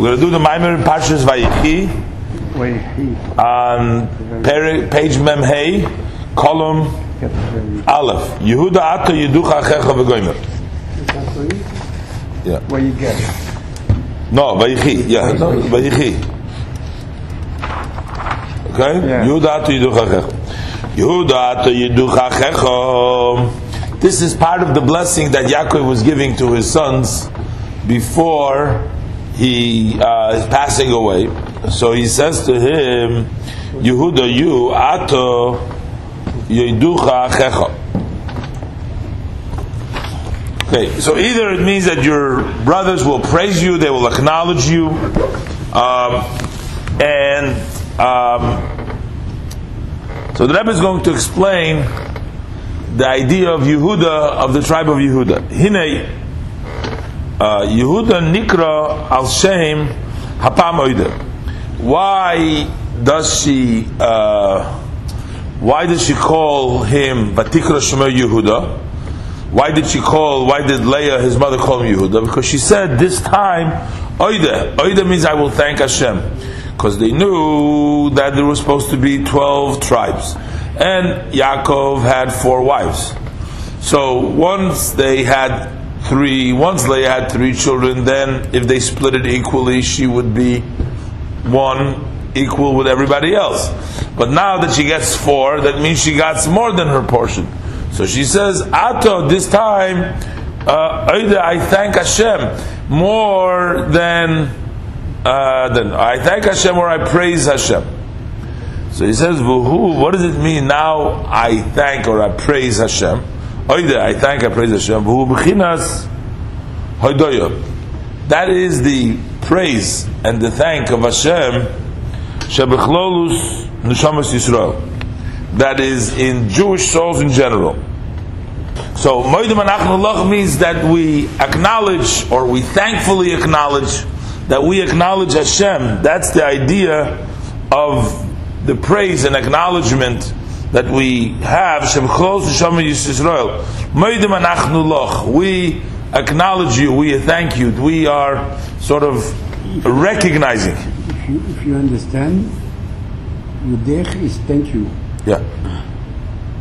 We're going to do the Maimer in Parshas Vayichi on um, page Mem Hey, column Aleph. Yehuda Ato Yeducha Achecha V'goymer. Yeah. where you get it. No, Vayichi. Yeah, no, Vayichi. Okay? Yehuda Ato Yeducha Achecha. Yehuda Ato Yeducha Achecha. This is part of the blessing that Yaakov was giving to his sons before he uh, is passing away. So he says to him, Yehuda, you, Ato Yeducha Achecha. Okay, so either it means that your brothers will praise you, they will acknowledge you, um, and um, so the Rebbe is going to explain the idea of Yehuda of the tribe of Yehuda. Hine uh, Yehuda Nikra al Shem Hapam Oida. Why does she? Uh, why does she call him Batikra Shema Yehuda? Why did she call? Why did Leah, his mother, call him Yehuda? Because she said this time Oida. Oida means I will thank Hashem, because they knew that there was supposed to be twelve tribes, and Yaakov had four wives. So once they had three, once Leah had three children, then if they split it equally, she would be one equal with everybody else. But now that she gets four, that means she got more than her portion. So she says, Ato, this time, uh, I thank Hashem more than, uh, than I thank Hashem or I praise Hashem. So he says, Vuhu, what does it mean now I thank or I praise Hashem? I thank, I praise Hashem. Hoidoyo. That is the praise and the thank of Hashem, shebechlolus neshamas Yisrael. That is in Jewish souls in general. So, Moedim Anachnullah means that we acknowledge or we thankfully acknowledge that we acknowledge Hashem. That's the idea of the praise and acknowledgement that we have. Shebchol Shama Yisrael. Moedim Anachnullah. We acknowledge you. We thank you. We are sort of recognizing. If you, if you understand, Yudech is thank you. Yeah.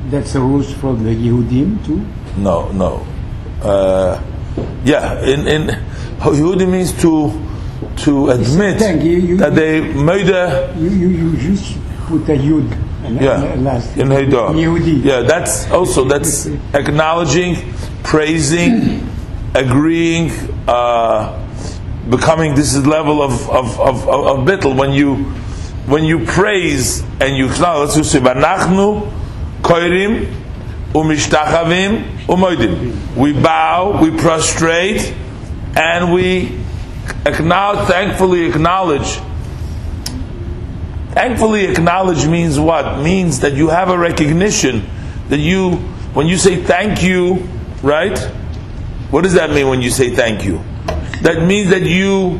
That's a rules from the Yehudim too. No, no. Uh, yeah, in in Yehudi means to to admit thank you, you- that they made a You, you, you just put a Yud yeah last in Haida. Yeah, that's also that's acknowledging, praising, agreeing, uh, becoming. This is level of of of, of, of bittul when you when you praise and you acknowledge. Let's say "Banachnu koirim umishtachavim umoidim." We bow, we prostrate, and we acknowledge, thankfully acknowledge Thankfully, acknowledge means what? Means that you have a recognition that you, when you say thank you, right? What does that mean when you say thank you? That means that you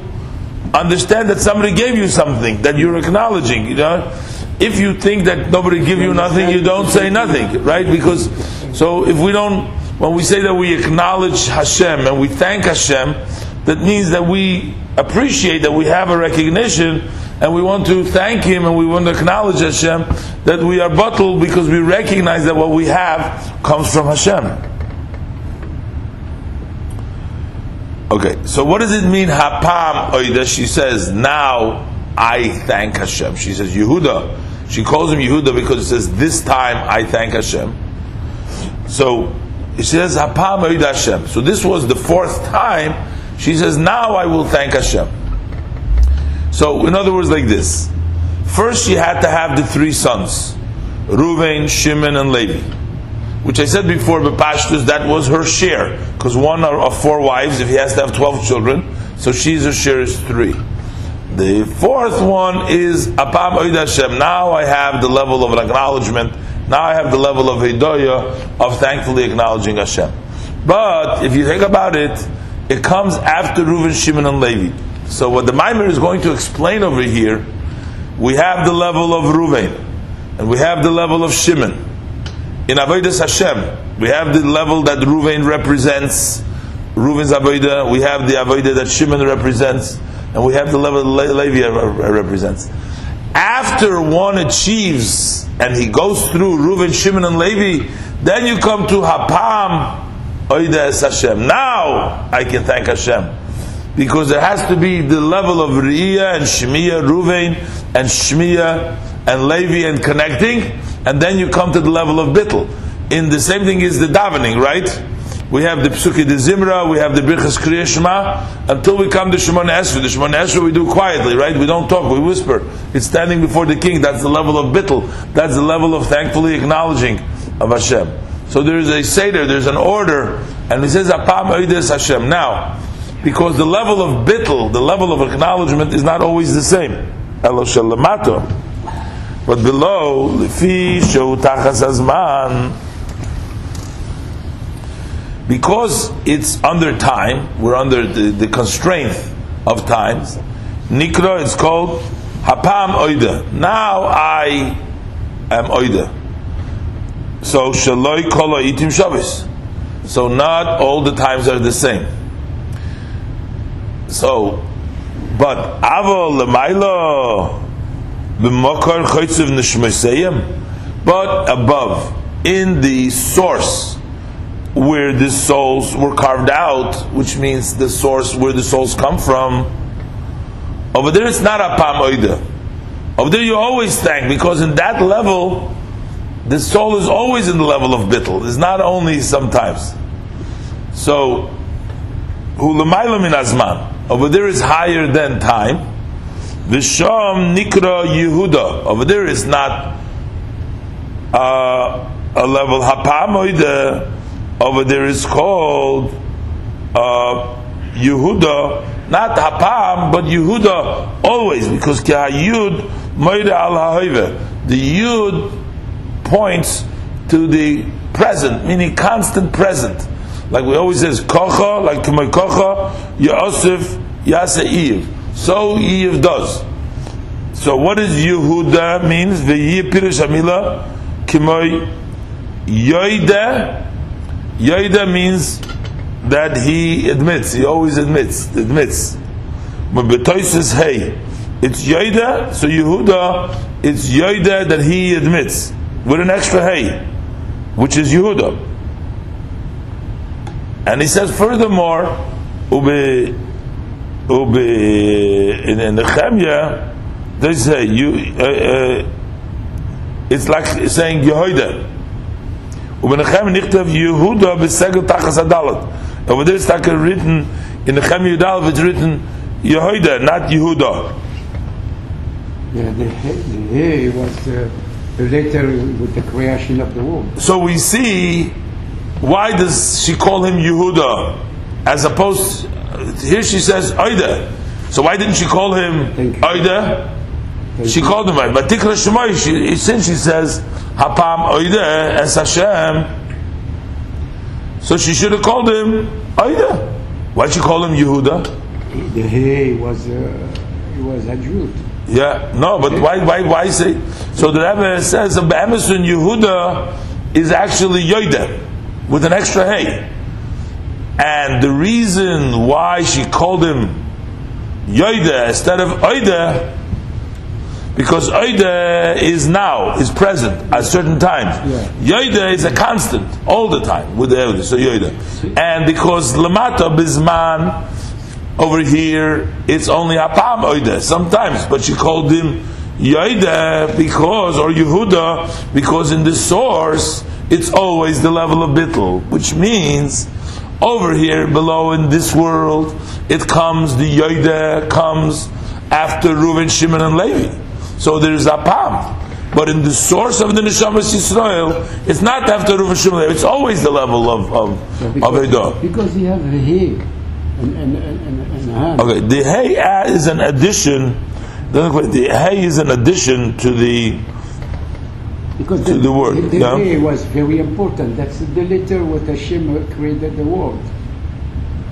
understand that somebody gave you something that you're acknowledging. You know, if you think that nobody give you nothing, you don't say nothing, right? Because so if we don't, when we say that we acknowledge Hashem and we thank Hashem, that means that we appreciate that we have a recognition and we want to thank Him and we want to acknowledge Hashem that we are bottled because we recognize that what we have comes from Hashem. Okay, so what does it mean, Hapam Oida? She says, now I thank Hashem. She says, Yehuda. She calls him Yehuda because it says, this time I thank Hashem. So she says, Hapam Oida Hashem. So this was the fourth time. She says, now I will thank Hashem. So, in other words, like this. First, she had to have the three sons Ruvain, Shimon, and Levi. Which I said before, but Pashtus, that was her share. Because one of four wives, if he has to have 12 children, so she's her share is three. The fourth one is Apam Oid Hashem. Now I have the level of an acknowledgement. Now I have the level of Hidoyah of thankfully acknowledging Hashem. But if you think about it, it comes after Reuven, Shimon, and Levi. So what the Maimer is going to explain over here, we have the level of Reuven, and we have the level of Shimon. In Avodas Hashem, we have the level that Reuven represents, Reuven's Avodah, we have the Avodah that Shimon represents. and we have the level Le- Levi represents. After one achieves and he goes through Reuven, Shimon, and Levi, then you come to Hapam Oides Hashem. Now I can thank Hashem. Because there has to be the level of Riyah and Shemiah, Ruvain and Shemiah and Levi and connecting, and then you come to the level of Bittel. In the same thing is the davening, right? We have the Psuki de Zimra, we have the Birchas Kriya Shema, until we come to Shemona Esra. The Shemona Esra we do quietly, right? We don't talk, we whisper. It's standing before the king, that's the level of Bittel. That's the level of thankfully acknowledging of Hashem. So there is a Seder, there's an order, and he says, Apam Hashem. Now, because the level of bittel, the level of acknowledgement is not always the same. Elo shalamato. But below, lefi tachas azman, because it's under time, we're under the, the constraint of times, nikra, it's called hapam oida. Now I am oida. So shaloi kolo itim shabbos. So not all the times are the same. So, but nishmaseyim, but above in the source where the souls were carved out, which means the source where the souls come from. Over there, it's not a pam oida. Over there, you always thank because in that level the soul is always in the level of bittel. It's not only sometimes. So, hu min azman. Over there is higher than time. Visham nikra Yehuda. Over there is not uh, a level hapamoide. Over there is called uh, Yehuda, not hapam, but Yehuda always because ki yud moide al The yud points to the present, meaning constant present. Like we always says, kocha, like k'may kocha, Yosef, yasa Eve. So Eve does. So what does Yehuda means? V'yih pirush hamila k'may yoida. Yoida means that he admits. He always admits. Admits. Betoy says, "Hey," it's Yoida. So Yehuda, it's Yoida that he admits with an extra hay, which is Yehuda. And he says furthermore, ube, ube, in, in Nehemiah, they say, you, uh, uh, it's like saying Yehuda. Ube Nehemiah nichtav Yehuda b'segel tachas adalat. Over there it's like written, in Nehemiah Yudal it's written Yehuda, not Yehuda. Yeah, the, the was... Uh, later with the creation of the world. So we see why does she call him Yehuda as opposed here she says Oida. So why didn't she call him Oida? She called him Oida. But Tikra Shemoy, she, since she says Hapam Oida as Hashem, so she should have called him Oida. Why'd she call him Yehuda? The he was uh, he was a Jew. Yeah, no, but why, why, why say? So the Rebbe says a Emerson Yehuda is actually Yoida with an extra hay, and the reason why she called him Yoida instead of Oida, because Oida is now, is present at certain times. Yeah. Yoida is a constant all the time with the Yoida, so Yoida, and because Lamata Bisman over here, it's only Apam Oida sometimes, but she called him Yoida because, or Yehuda, because in the source, it's always the level of bittul, which means over here below in this world, it comes, the Yoida comes after Reuven, Shimon, and Levi. So there's Apam. But in the source of the Neshamas Yisrael, it's not after Reuven, Shimon, Levi. It's always the level of, of, yeah, because, of Because you have here and, and, and, and Okay, the hey is an addition. The hey is an addition to the because the, the word. The, the yeah? was very important. That's the letter what Hashem created the world.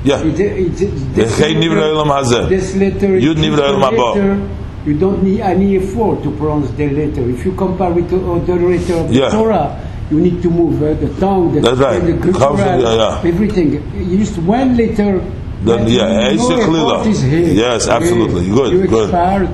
Yeah. It, it, it, this, letter, this letter, letter, you don't need any effort to pronounce the letter. If you compare with the other letter of yeah. the Torah, you need to move uh, the tongue, the, That's right. the, the yeah, yeah. everything. Just one letter Then yeah, you know Eisa about Klila. his head. Yes, absolutely. Good, you good. expired.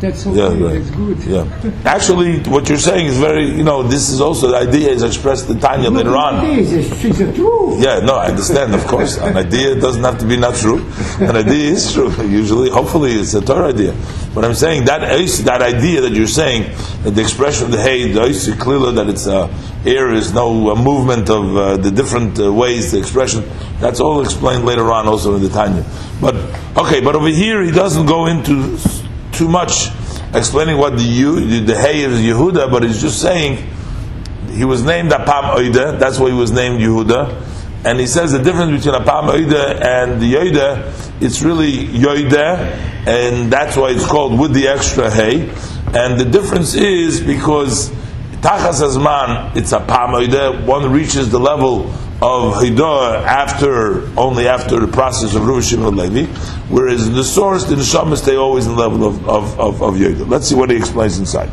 That's okay. Yeah, right. That's good. Yeah. Actually, what you're saying is very, you know, this is also the idea is expressed in Tanya later on. It is. It's, it's the truth. Yeah, no, I understand, of course. An idea doesn't have to be not true. An idea is true. Usually, hopefully, it's a Torah idea. But I'm saying that that idea that you're saying, that the expression of the hay, the eis clearly that it's uh, air is no uh, movement of uh, the different uh, ways, the expression, that's all explained later on also in the Tanya. But, okay, but over here he doesn't go into too much explaining what the, Yu- the hay is Yehuda, but he's just saying, he was named Apam Oida, that's why he was named Yehuda. And he says the difference between Apam Oida and the Yoida, it's really Yoida, and that's why it's called with the extra hay. And the difference is because Tachas Azman, it's Apam Oida, one reaches the level of Hidah after, only after the process of Ruv Shimon Levi, whereas the source, the Neshama stay always in the level of, of, of, of Yoida. Let's see what he explains inside.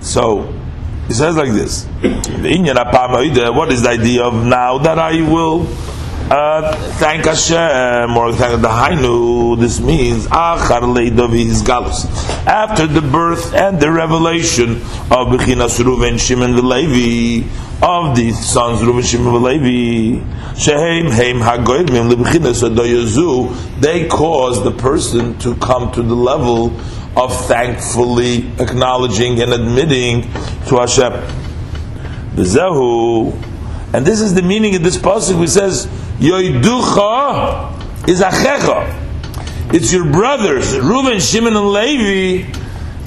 So he says like this: What is the idea of now that I will uh, thank Hashem or thank the Hainu? This means Achar. After the birth and the revelation of Bechinas Ruven Shimon V'Levi of the sons Ruven Shimon V'Levi, Shehem Heim Hagoyim Lebechinas Adoyazu, they cause the person to come to the level of thankfully acknowledging and admitting to Hashem. And this is the meaning of this passage which says, Yoiducha is Achecha. It's your brothers, Reuben, Shimon, and Levi,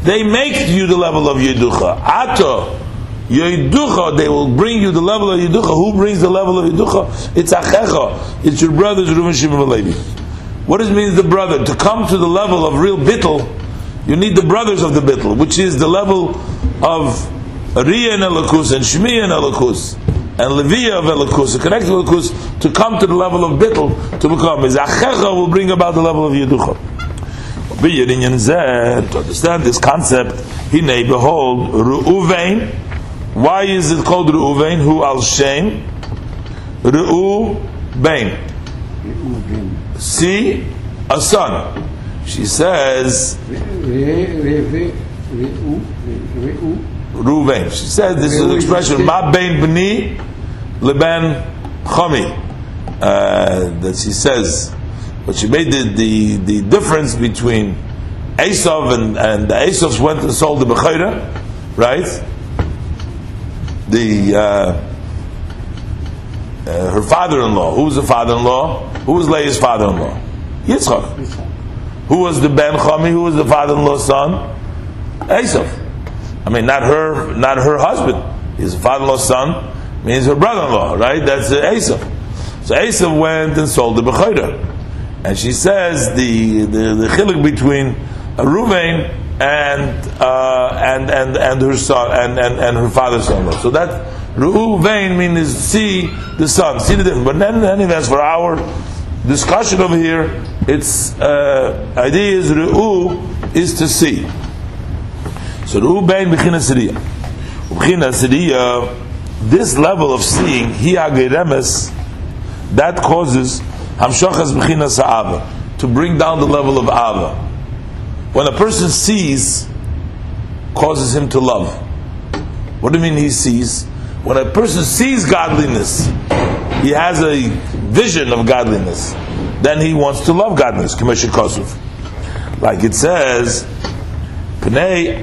they make you the level of Yoiducha. Ato, Yoiducha, they will bring you the level of Yoiducha. Who brings the level of Yoiducha? It's Achecha. It's your brothers, Reuben, Shimon, and Levi. What does it mean the brother? To come to the level of real bittel, you need the brothers of the bittel, which is the level of Riyah and Elakus and Shmi and Elakus and Leviah of Elakus, connected to Elakus, to come to the level of bittel, to become. Is Achecha will bring about the level of Yeducha. To understand this concept, Hine, behold, Ru'uvein. Why is it called Ru'uvein? Who al Shem? Ru'uvein. See, a son. She says, Ruvain. She said this is an expression, Ma bein b'ni leben chomi. Uh, that she says, but she made the, the, the difference between Esav and, and the Esavs went and sold the Bechora, right? The, uh, uh, her father-in-law. Who was the father-in-law? Who was Leah's father-in-law? Yitzchak. Who was the Ben Chami? Who was the father-in-law's son? Esav. I mean, not her, not her husband. His father-in-law's son means her brother-in-law, right? That's Esav. So Esav went and sold the Bechora. And she says the the, the chilik between Ruvain and uh, and and and her son and and, and her father's son. So that Ruvain means see the son, see the difference. But then anyway, as for our discussion over here, its uh, idea is Ru'u is to see. So Ruvain b'china siriya, siriya. This level of seeing, hi ageremes, that causes hamshachas b'china sa'ava to bring down the level of ava. When a person sees, causes him to love. What do you mean he sees? When a person sees godliness, he has a vision of godliness. Then he wants to love godliness. Commission Kosov. Like it says, Pnei.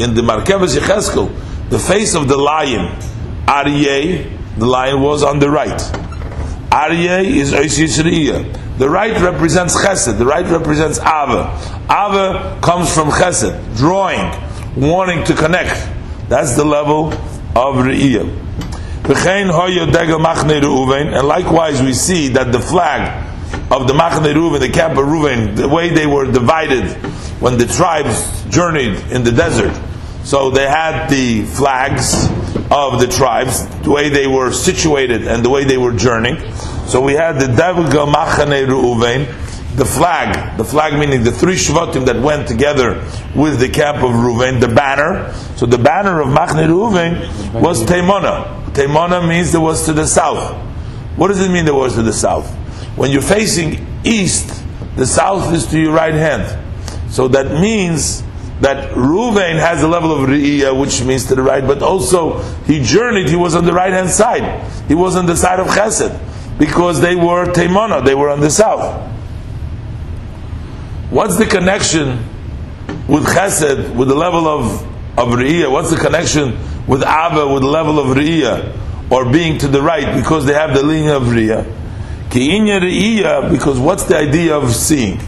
In the Markevas Yecheskel, the face of the lion, Aryeh, the lion was on the right. Aryeh is Oisishriya. The right represents Chesed. The right represents Ava. Ava comes from Chesed, drawing, wanting to connect. That's the level of Re'iyah. And likewise we see that the flag of the machne Reuven, the camp of Reuven, the way they were divided when the tribes journeyed in the desert. So they had the flags of the tribes, the way they were situated and the way they were journeying. So we had the Devga Machane Reuven, the flag, the flag meaning the three Shvatim that went together with the camp of Reuven, the banner. So the banner of Machne Reuven was Taimona. Taimona means there was to the south. What does it mean there was to the south? When you're facing east, the south is to your right hand. So that means that Reuven has a level of Re'iyah, which means to the right, but also he journeyed, he was on the right hand side. He was on the side of Chesed, because they were Taimona, they were on the south. What's the connection with Chesed, with the level of, of? What's the connection with Abba, with the level of Re'iyah, or being to the right, because they have the linear of Re'iyah? Ki Re'iyah, because what's the idea of seeing?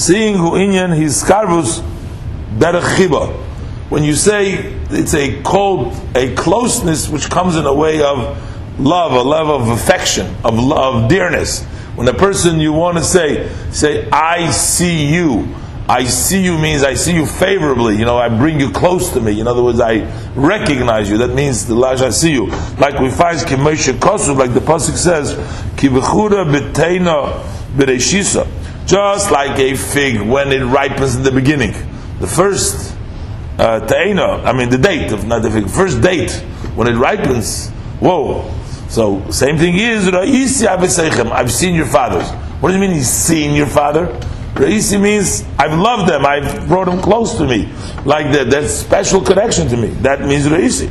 Seeing who inyan his skarvus derech When you say it's a cold, a closeness which comes in a way of love, a love of affection, of love, dearness. When a person you want to say, say, I see you. I see you means I see you favorably. You know, I bring you close to me. In other words, I recognize you. That means the lash I see you. Like we find Kimesha Kosuv, like the pasuk says, Kivechura b'teina b'reishisa. Just like a fig when it ripens in the beginning the first uh, ta'ina, I mean the date of not the fig, first date when it ripens. Whoa! So same thing is ra'isi. I've seen your fathers. What does it mean? He's seen your father. Ra'isi means I've loved them. I've brought them close to me, like that. That special connection to me. That means Ra'isi.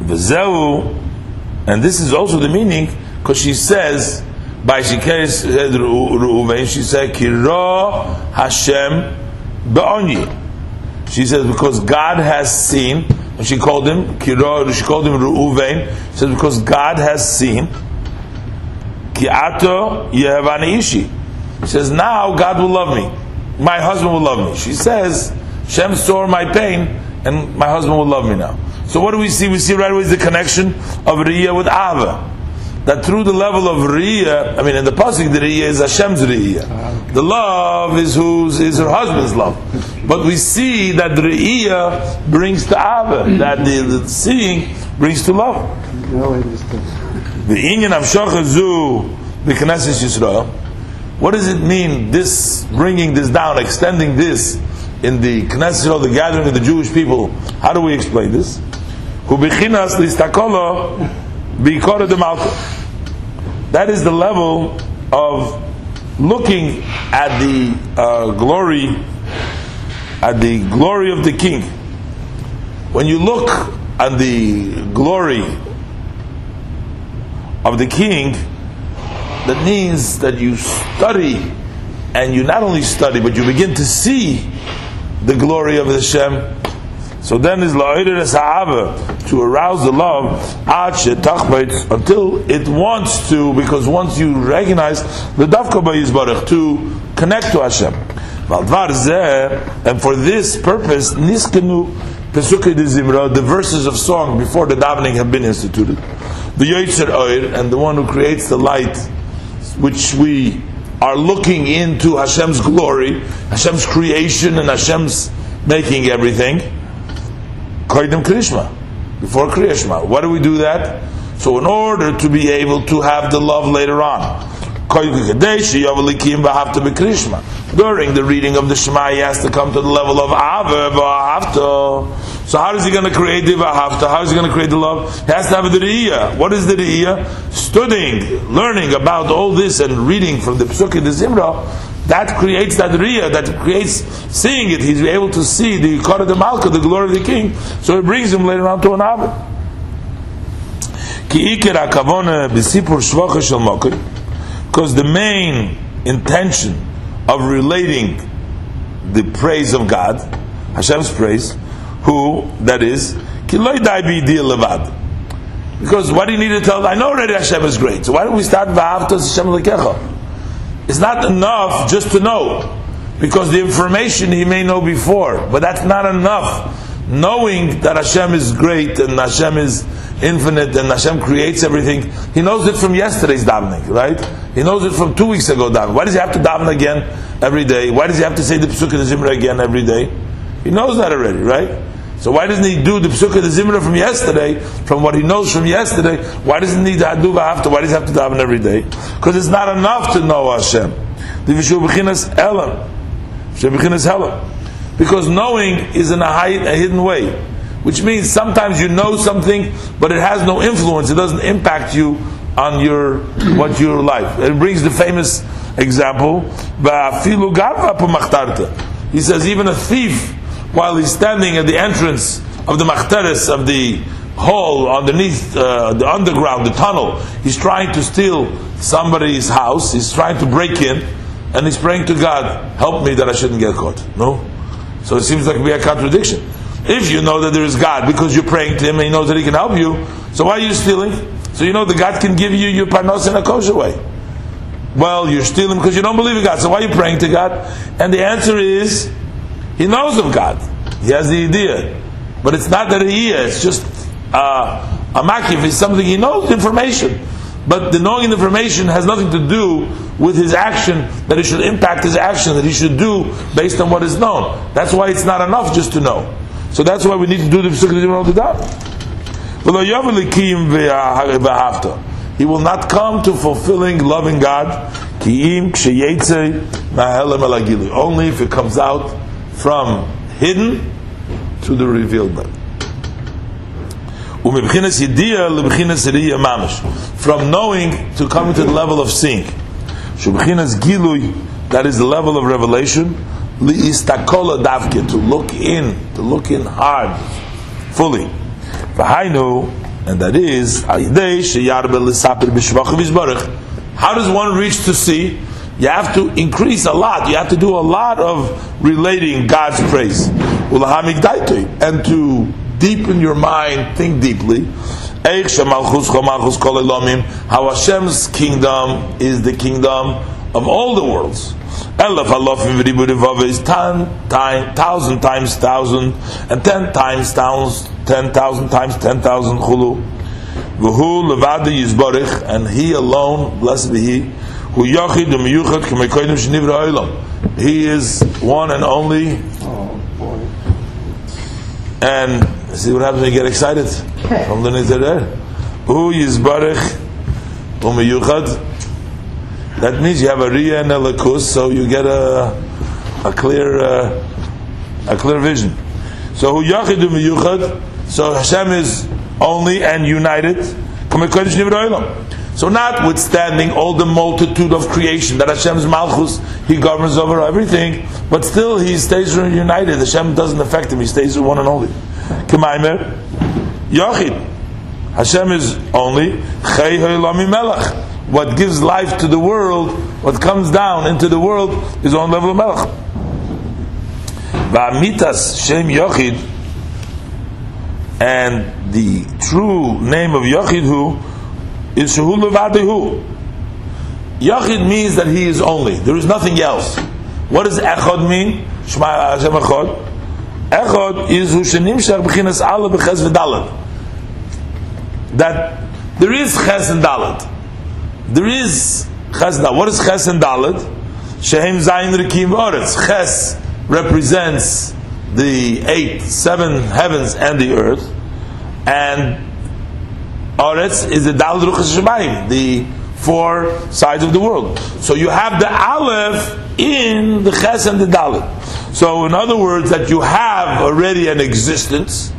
V'zeu, and this is also the meaning because she says by Shikeres Reuven, she said, Kiro Hashem Be'onyi. She says, because God has seen, and she called him she called him Reuven, she says, because God has seen, Ki Ato Ishi. She says, now God will love me. My husband will love me. She says, Shem saw my pain, and my husband will love me now. So what do we see? We see right away the connection of Riyah with Ava that through the level of Riyah, I mean, in the Pasuk, the Riyah is Hashem's Riyah. The love is whose is her husband's love. But we see that Riyah brings to Ava, that the, the seeing brings to love. The Inyan of Shochazu, the Knesset Yisrael. What does it mean, this, bringing this down, extending this in the Knesset Yisrael, the gathering of the Jewish people? How do we explain this? Bikora de Malka. That is the level of looking at the uh, glory, at the glory of the king. When you look at the glory of the king, that means that you study, and you not only study, but you begin to see the glory of Hashem so then is la'idir sa'ava to arouse the love until it wants to, because once you recognize the dafka yizbarach to connect to Hashem. And for this purpose, niskenu pesukei de zimra, the verses of song before the davening have been instituted. The yotzer oir and the one who creates the light, which we are looking into Hashem's glory, Hashem's creation, and Hashem's making everything. Koidim Krishma, before Krishma. Why do we do that? So in order to be able to have the love later on. During the reading of the Shema, he has to come to the level of Ava So how is he going to create the Vahavta? How is he going to create the love? He has to have the Riyah. What is the Riyah? Studying, learning about all this and reading from the Pesukah, the Zimra, that creates that riyah, that creates seeing it. He's able to see the Kara de Malka, the glory of the king. So it brings him later on to an Abed. Uh, because the main intention of relating the praise of God, Hashem's praise, who, that is, because what do you need to tell? I know already Hashem is great. So why don't we start V'avtas Hashem Lekecha? It's not enough just to know, because the information he may know before, but that's not enough. Knowing that Hashem is great and Hashem is infinite and Hashem creates everything, he knows it from yesterday's davening, right? He knows it from two weeks ago davening. Why does he have to daven again every day? Why does he have to say the Pesukah again every day? He knows that already, right? So why doesn't he do the Pesukah the Zimra from yesterday, from what he knows from yesterday? Why doesn't he do after? Why does he have to daven every day? Because it's not enough to know Hashem. The Vishu Bechinas Elam. Bechinas Elam. Because knowing is in a, high, a hidden way. Which means sometimes you know something, but it has no influence. It doesn't impact you on your what your life. It brings the famous example. He says even a thief while he's standing at the entrance of the Machteres, of the hole underneath uh, the underground, the tunnel. He's trying to steal somebody's house. He's trying to break in, and he's praying to God, "Help me that I shouldn't get caught." No, so it seems like we a contradiction. If you know that there is God because you're praying to Him and He knows that He can help you, so why are you stealing? So you know that God can give you your parnos in a kosher way. Well, you're stealing because you don't believe in God. So why are you praying to God? And the answer is he knows of God. He has the idea. But it's not that he is, it's just uh, a makif is something he knows information. But the knowing information has nothing to do with his action, that it should impact his action, that he should do based on what is known. That's why it's not enough just to know. So that's why we need to do the time. He will not come to fulfilling loving God. Only if it comes out from hidden to the revealed one. From knowing to coming to the level of seeing. That is the level of revelation. To look in, to look in hard, fully. And that is, how does one reach to see? You have to increase a lot. You have to do a lot of relating God's praise. And to deepen your mind, think deeply. How Hashem's kingdom is the kingdom of all the worlds. is ten, ten, thousand times thousand, and ten times thousand, ten thousand times ten thousand. And he alone, blessed be he, Hu yachid um yuchad k'mei koidim shenivra oilam. He is one and only. Oh boy. And see what happens when you get excited from the Nizareh. Hu yizbarech um yuchad. That means you have a riyah and a lakus, so you get a a clear uh, a clear vision. So hu yachid um yuchad. So Hashem is only and united. So, notwithstanding all the multitude of creation that Hashem's Malchus, He governs over everything, but still He stays united. Hashem doesn't affect Him, He stays one and only. Kemaimer, Yochid. Hashem is only Melech. What gives life to the world, what comes down into the world, is on level of Melech. Va'amitas Shem Yochid, and the true name of Yochid who is Levadihu. Yachid means that he is only. There is nothing else. What does Echad mean? Shema Hashem Echad. Echad is Hushanim B'chinas Allah B'ches V'dalat. That there is Ches and Dalat. There is Ches and Dalat. What is Ches and Dalat? Shehem Zayin Rikim V'oretz. Ches represents the eight, seven heavens and the earth. And Aretz is the Dal Ruchas Shemayim, the four sides of the world. So you have the Aleph in the Ches and the Dalit. So in other words, that you have already an existence.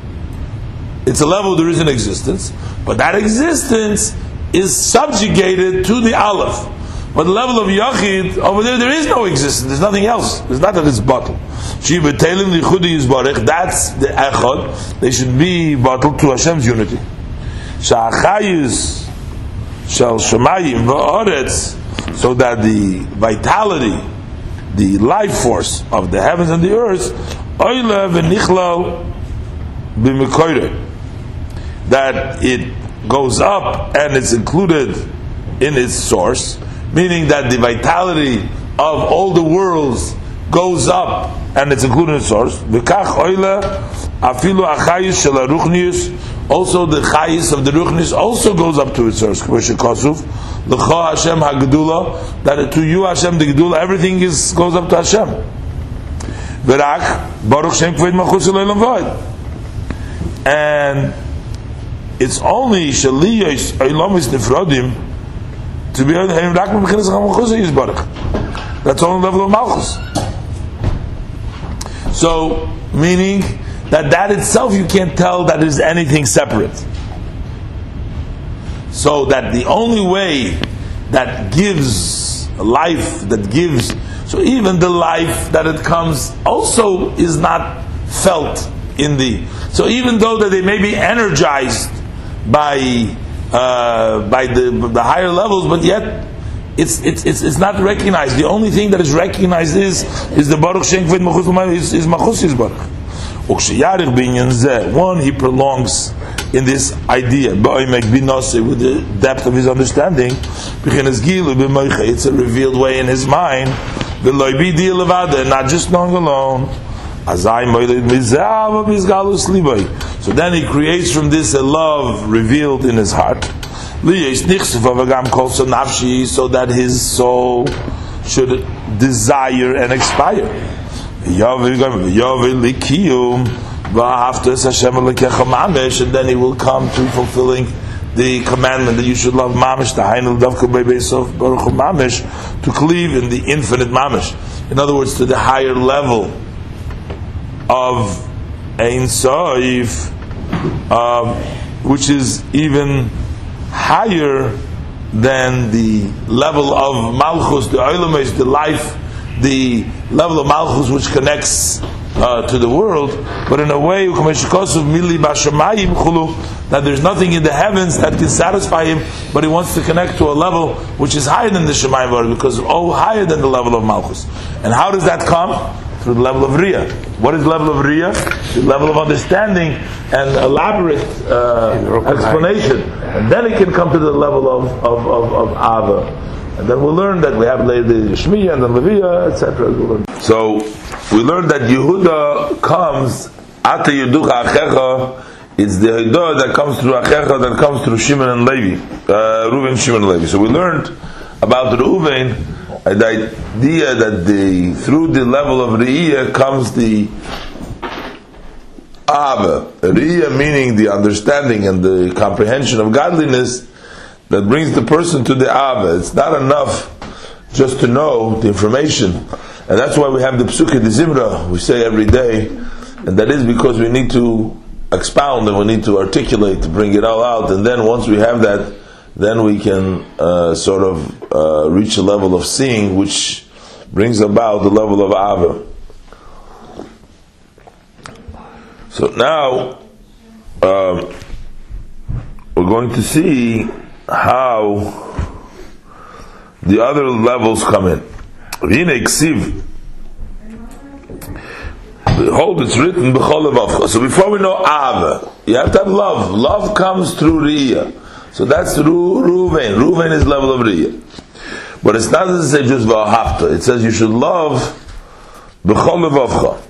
It's a level there is an existence, but that existence is subjugated to the Aleph. But the level of Yachid, over there, there is no existence. There's nothing else. It's not that it's bottled. That's the Echad. They should be bottled to Hashem's unity. Sha'achayus shall shemayim so that the vitality, the life force of the heavens and the earth, oile v'nichlal b'mekoire, that it goes up and it's included in its source, meaning that the vitality of all the worlds goes up and it's included in its source. V'kach oile afilu achayus shel also, the chayis of the ruchnis also goes up to its source. Kosuf, l'cha Hashem hagdula. That to you Hashem the gedula, everything is goes up to Hashem. V'rak baruch shem kved malchus void. and it's only shaliyos eilamis nefrodim to be able to rak b'chinas malchus yisbarach. That's only level of malchus. So, meaning that that itself you can't tell that is anything separate. So that the only way that gives life, that gives, so even the life that it comes also is not felt in the. So even though that they may be energized by uh, by the the higher levels, but yet it's, it's, it's, it's not recognized. The only thing that is recognized is is the Baruch Shem Kved Malchus is is Malchus is Baruch. One, he prolongs in this idea, with the depth of his understanding. It's a revealed way in his mind. Not just knowing alone. So then he creates from this a love revealed in his heart. So that his soul should desire and expire. And then he will come to fulfilling the commandment that you should love mamish, the mamish, to cleave in the infinite mamish. In other words, to the higher level of Ein Soif, uh, which is even higher than the level of Malchus, the the life, the level of Malchus which connects uh, to the world, but in a way, that there's nothing in the heavens that can satisfy him, but he wants to connect to a level which is higher than the Shemayim because oh, higher than the level of Malchus. And how does that come? through the level of Riyah. What is the level of Riyah? The level of understanding and elaborate uh, explanation. And then it can come to the level of, of, of, of Ava. And then we'll learn that we have the Shmiya and the Leviah, etc. So we learned that Yehuda comes after Yeducha Achecha. It's the Yehuda that comes through Achecha that comes through Shimon and Levi, uh, Reuven, Shimon and Levi. So we learned about Reuven the idea that the through the level of Riyah comes the Ava. Riyah meaning the understanding and the comprehension of godliness that brings the person to the Ava. It's not enough just to know the information. And that's why we have the Psukkah, the Zimra, we say every day. And that is because we need to expound and we need to articulate to bring it all out. And then once we have that, then we can uh, sort of uh, reach a level of seeing which brings about the level of Ava. So now um, we're going to see how the other levels come in. Behold, it's written So before we know Ava, you have to have love. Love comes through Riyah. So that's Ru, Ruvain. Is level of Riyah. But it's not to say just Vahafta. It says you should love B'chol Levavcha.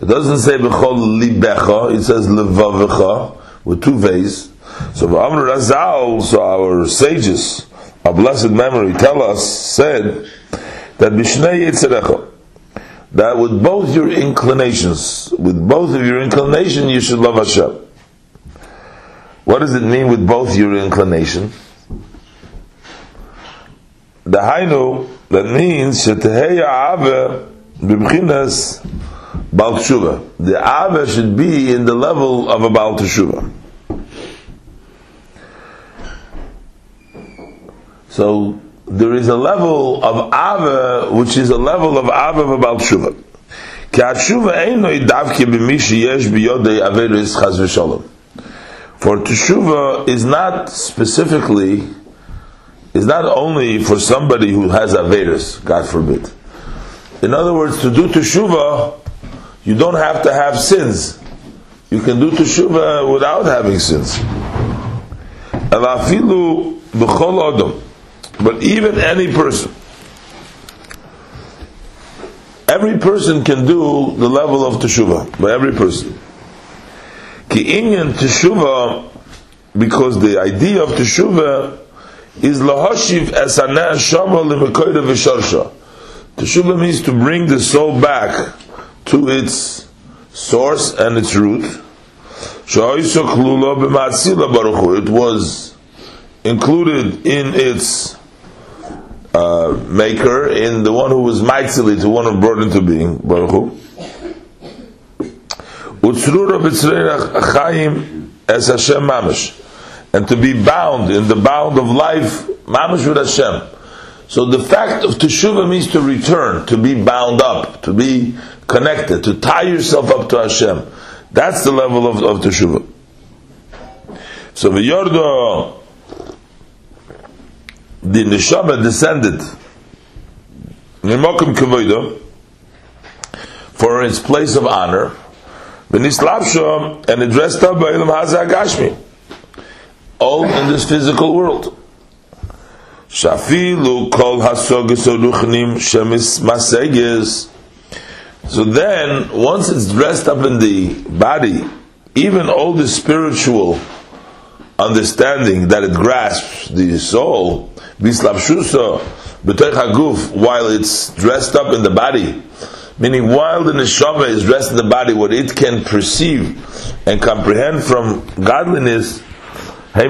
It doesn't say B'chol Libecha. It says Levavecha with two V's. So Amr Razal, so our sages, our blessed memory, tell us, said that Bishnei Yitzerecha, that with both your inclinations, with both of your inclination, you should love Hashem. What does it mean with both your inclination? The hainu that means sheteheya ave b'bchinas bal tshuva. The ave should be in the level of a bal tshuva. So there is a level of ave which is a level of ave of a bal tshuva. Ki atshuva eino idavke b'mishi yesh biyodei averis chaz v'sholom. For teshuva is not specifically, is not only for somebody who has averus, God forbid. In other words, to do teshuva, you don't have to have sins. You can do teshuva without having sins. But even any person, every person can do the level of teshuva. but every person. Ki inyan teshuva, because the idea of teshuva is lahashiv esaneh shama limekoyda v'sharsha. Teshuva means to bring the soul back to its source and its root. It was included in its uh, maker, in the one who was maitzili, to one who brought into being, baruch hu. Es Hashem mamish. And to be bound in the bound of life, mamish with Hashem. So the fact of teshuva means to return, to be bound up, to be connected, to tie yourself up to Hashem. That's the level of, of teshuva. So the Yordo, the neshama descended Nimokim Kavoida for its place of honor, V'nislapsha, and it dressed up by Ilam Haza all in this physical world. Shafilu kol hasogis oruchnim shemis masegis. So then, once it's dressed up in the body, even all the spiritual understanding that it grasps the soul, bislapshusa, b'toich haguf, while it's dressed up in the body, meaning while the neshama is dressed in the body, what it can perceive and comprehend from godliness, they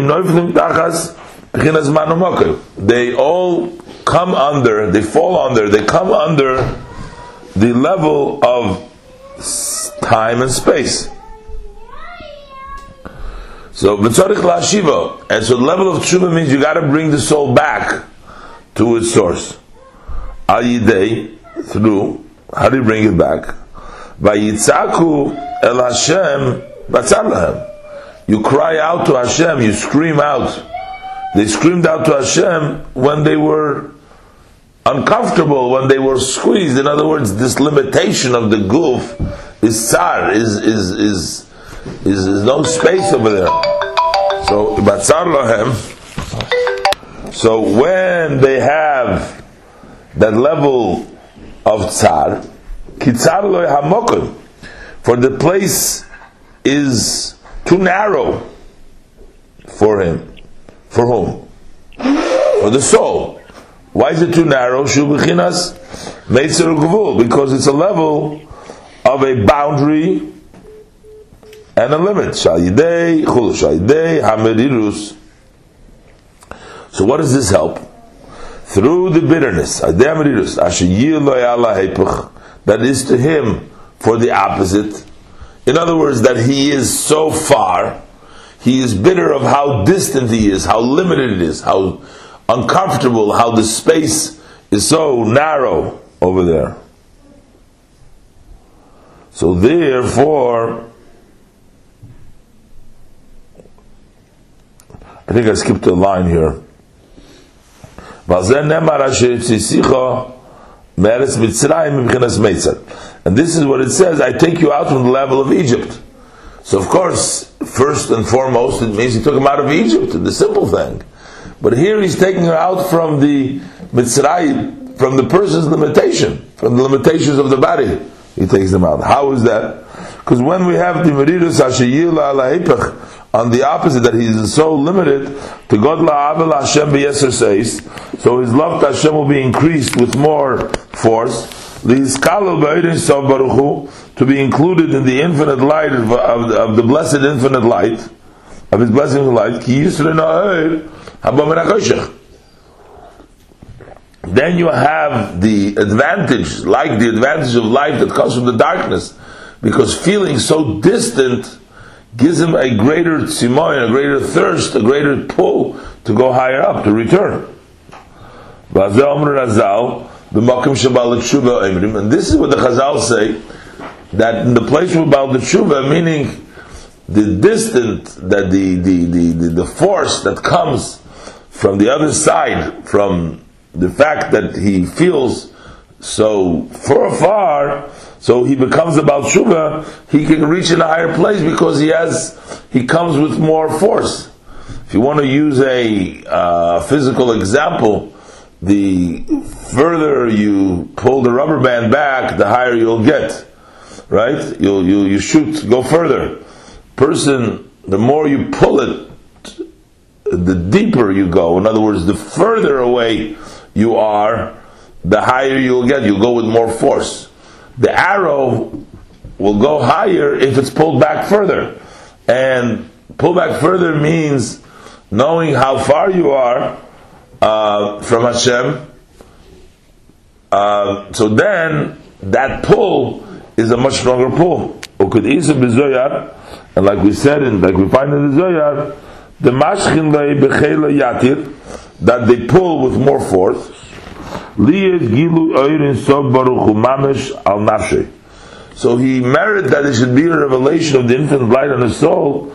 all come under, they fall under, they come under the level of time and space. So v'tzarich la'ashiva, and so the level of tshuva means you got to bring the soul back to its source. Al yidei, through, how do you bring it back? By Vayitzaku el Hashem batzar You cry out to Hashem, you scream out. They screamed out to Hashem when they were uncomfortable, when they were squeezed. In other words, this limitation of the guf is tsar, is, is, is, is, is no space over there. So, batzar lahem. So when they have that level of tsar, kitzar loy hamokim, for the place is too narrow for him. For whom? For the soul. Why is it too narrow? Shubichinas Meitzer because it's a level of a boundary and a limit. So what does this help? Through the bitterness, that is to him for the opposite. In other words, that he is so far he is bitter of how distant he is, how limited it is, how uncomfortable, how the space is so narrow over there. So therefore, I think I skipped a line here. And this is what it says, I take you out from the level of Egypt. So of course, first and foremost, it means he took him out of Egypt, the simple thing. But here he's taking her out from the Mitzrayim, from the person's limitation, from the limitations of the body. He takes them out. How is that? Because when we have the Meridus Hashayila ala on the opposite, that he is so limited, to God la'avel Hashem b'yeser says, so his love to Hashem will be increased with more force. To be included in the infinite light of, of, of the blessed infinite light, of his blessing light, then you have the advantage, like the advantage of life that comes from the darkness, because feeling so distant gives him a greater tzimoy, a greater thirst, a greater pull to go higher up, to return. And this is what the Chazal say, that in the place of Baal Tshuva, meaning the distant, that the, the, the, the, force that comes from the other side, from the fact that he feels so far, far, so he becomes a Baal he can reach in a higher place because he has, he comes with more force. If you want to use a uh, physical example, the further you pull the rubber band back, the higher you'll get. Right? You'll, you, you shoot, go further. Person, the more you pull it, the deeper you go. In other words, the further away you are, the higher you'll get. You'll go with more force. The arrow will go higher if it's pulled back further. And pull back further means knowing how far you are uh, from Hashem. Uh, so then that pull is a much stronger pull. And like we said, in, like we find in the Zoyar, the mashkin yatir, that they pull with more force. So he merited that it should be a revelation of the infinite light on his soul.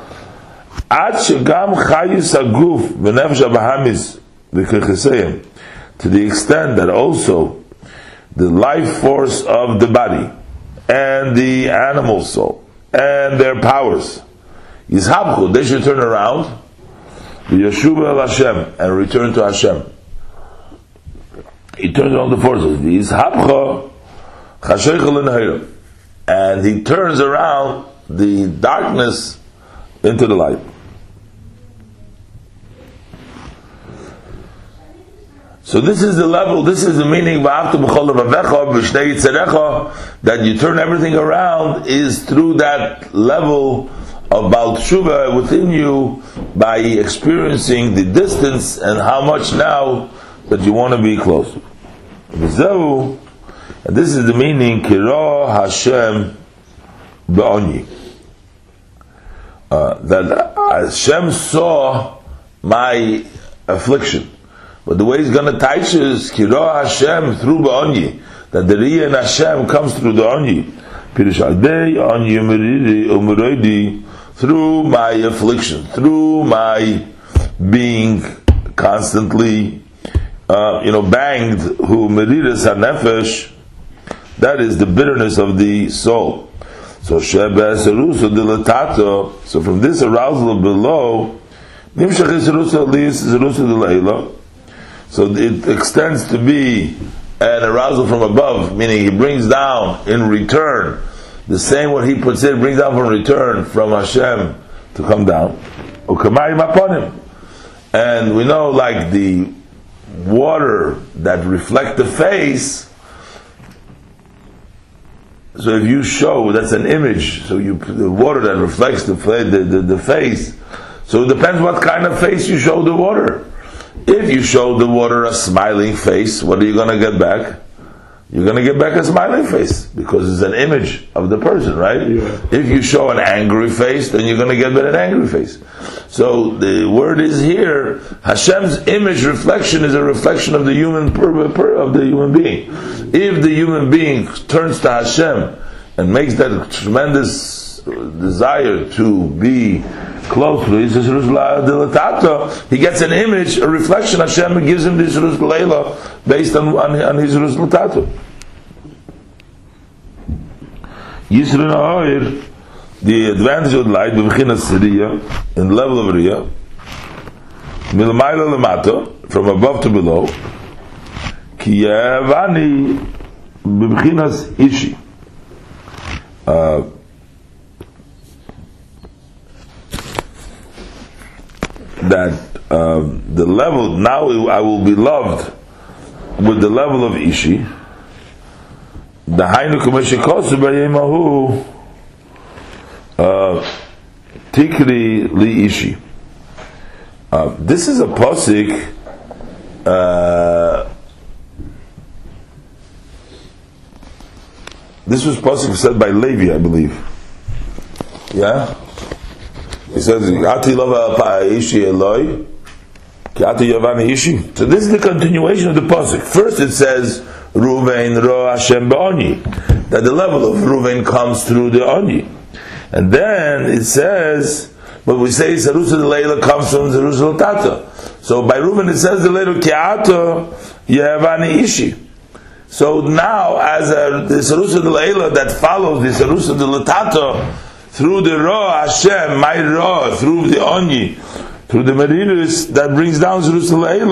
To the extent that also the life force of the body and the animal soul and their powers, Yizhabchu, they should turn around, Yeshuva el Hashem, and return to Hashem. He turns around the forces. Chasheichel and he turns around the darkness into the light. So this is the level, this is the meaning that you turn everything around is through that level of Baal Tshuva within you by experiencing the distance and how much now that you want to be close. closer. And this is the meaning Kiro Hashem Be'oni. Uh, that Hashem saw my affliction. But the way he's going to teach is Kiro Hashem through Ba'onyi. That the Riyah in Hashem comes through the Onyi. Through my affliction, through my being constantly, uh, you know, banged, who Meridas HaNefesh, that is the bitterness of the soul. So Shebe Serusa Dilatato, so from this arousal below, Nimshach Serusa Lis Dilayla, so it extends to be an arousal from above, meaning he brings down in return the same what he puts in, brings down from return from Hashem to come down. And we know like the water that reflect the face, so if you show that's an image, so you the water that reflects the, the, the, the face, so it depends what kind of face you show the water. If you show the water a smiling face, what are you going to get back? You're going to get back a smiling face because it's an image of the person, right? Yeah. If you show an angry face, then you're going to get back an angry face. So the word is here: Hashem's image reflection is a reflection of the human of the human being. If the human being turns to Hashem and makes that tremendous desire to be close to his Dilatata, he gets an image, a reflection, Hashem gives him this Leila based on, on, on his Dilatata. Yisrin Ha'ir, the advantage of light, B'vchina Siriya, in the level of Riyah, Milmaila Lamata, from above to below, Ki Yavani B'vchinas Ishi. Uh, that um, the level now I will be loved with the level of ishi. The hainu kumeshikosu b'yemahu uh, tikri li ishi. Uh, this is a posik. Uh, this was posik said by Levi, I believe. Yeah. He says, Ati ishi ki ati ishi. So this is the continuation of the pasuk. First it says, Ruvain ro Hashem ba'oni, that the level of Ruvain comes through the oni. And then it says, when we say the Leila comes from Jerusalem Tata. So by Reuven it says the Leila Kiato Yavani Ishi. So now, as a, the the Leila that follows the Sarusa the Latato, through the Ra Hashem, my Ra, through the Oni, through the Meriris that brings down Jerusalem,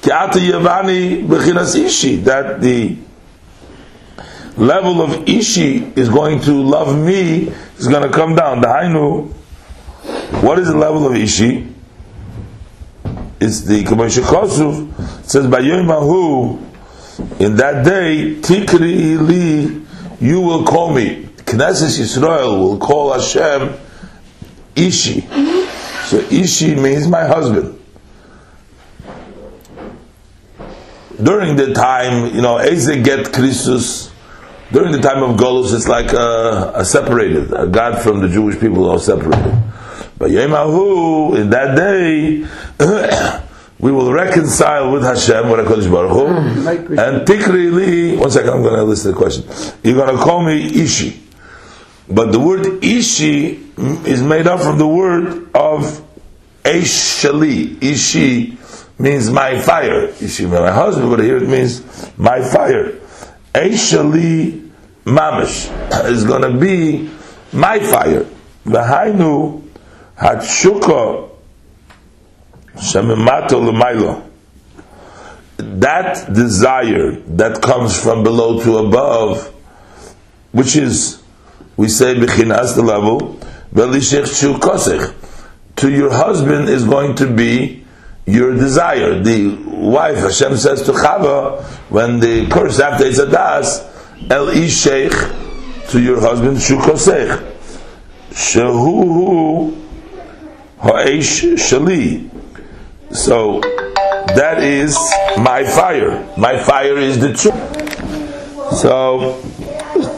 Kiata Yavani Bechinas Ishi, that the level of Ishi is going to love me, is going to come down. The Hainu, what is the level of Ishi? It's the Kamasha Kosuf, says by Yoimahu, in that day, Tikri Li, you will call me. Knesset Yisrael will call Hashem Ishi. So Ishi means my husband. During the time, you know, Eze get Christus, during the time of Golus, it's like a, a separated, a God from the Jewish people are separated. But Yemahu, in that day, we will reconcile with Hashem, with HaKadosh Baruch Hu, hmm. and Tikri li, one second, I'm going to listen to the question. You're going to call me Ishi. But the word Ishi hmm, is made up from the word of Eshali. Ishi means my fire. Ishi, means my husband, but here it means my fire. Eshali Mamish is going to be my fire. V'hainu Hatshuka Shemimato Lemailo. That desire that comes from below to above, which is, we say, Bechinas, the level, to your husband is going to be your desire. The wife, Hashem says to Chava, when the curse after Isadas, El Isheich, to your husband, Shukosech. Shehu Ha'esh Shali. So that is my fire. My fire is the truth. So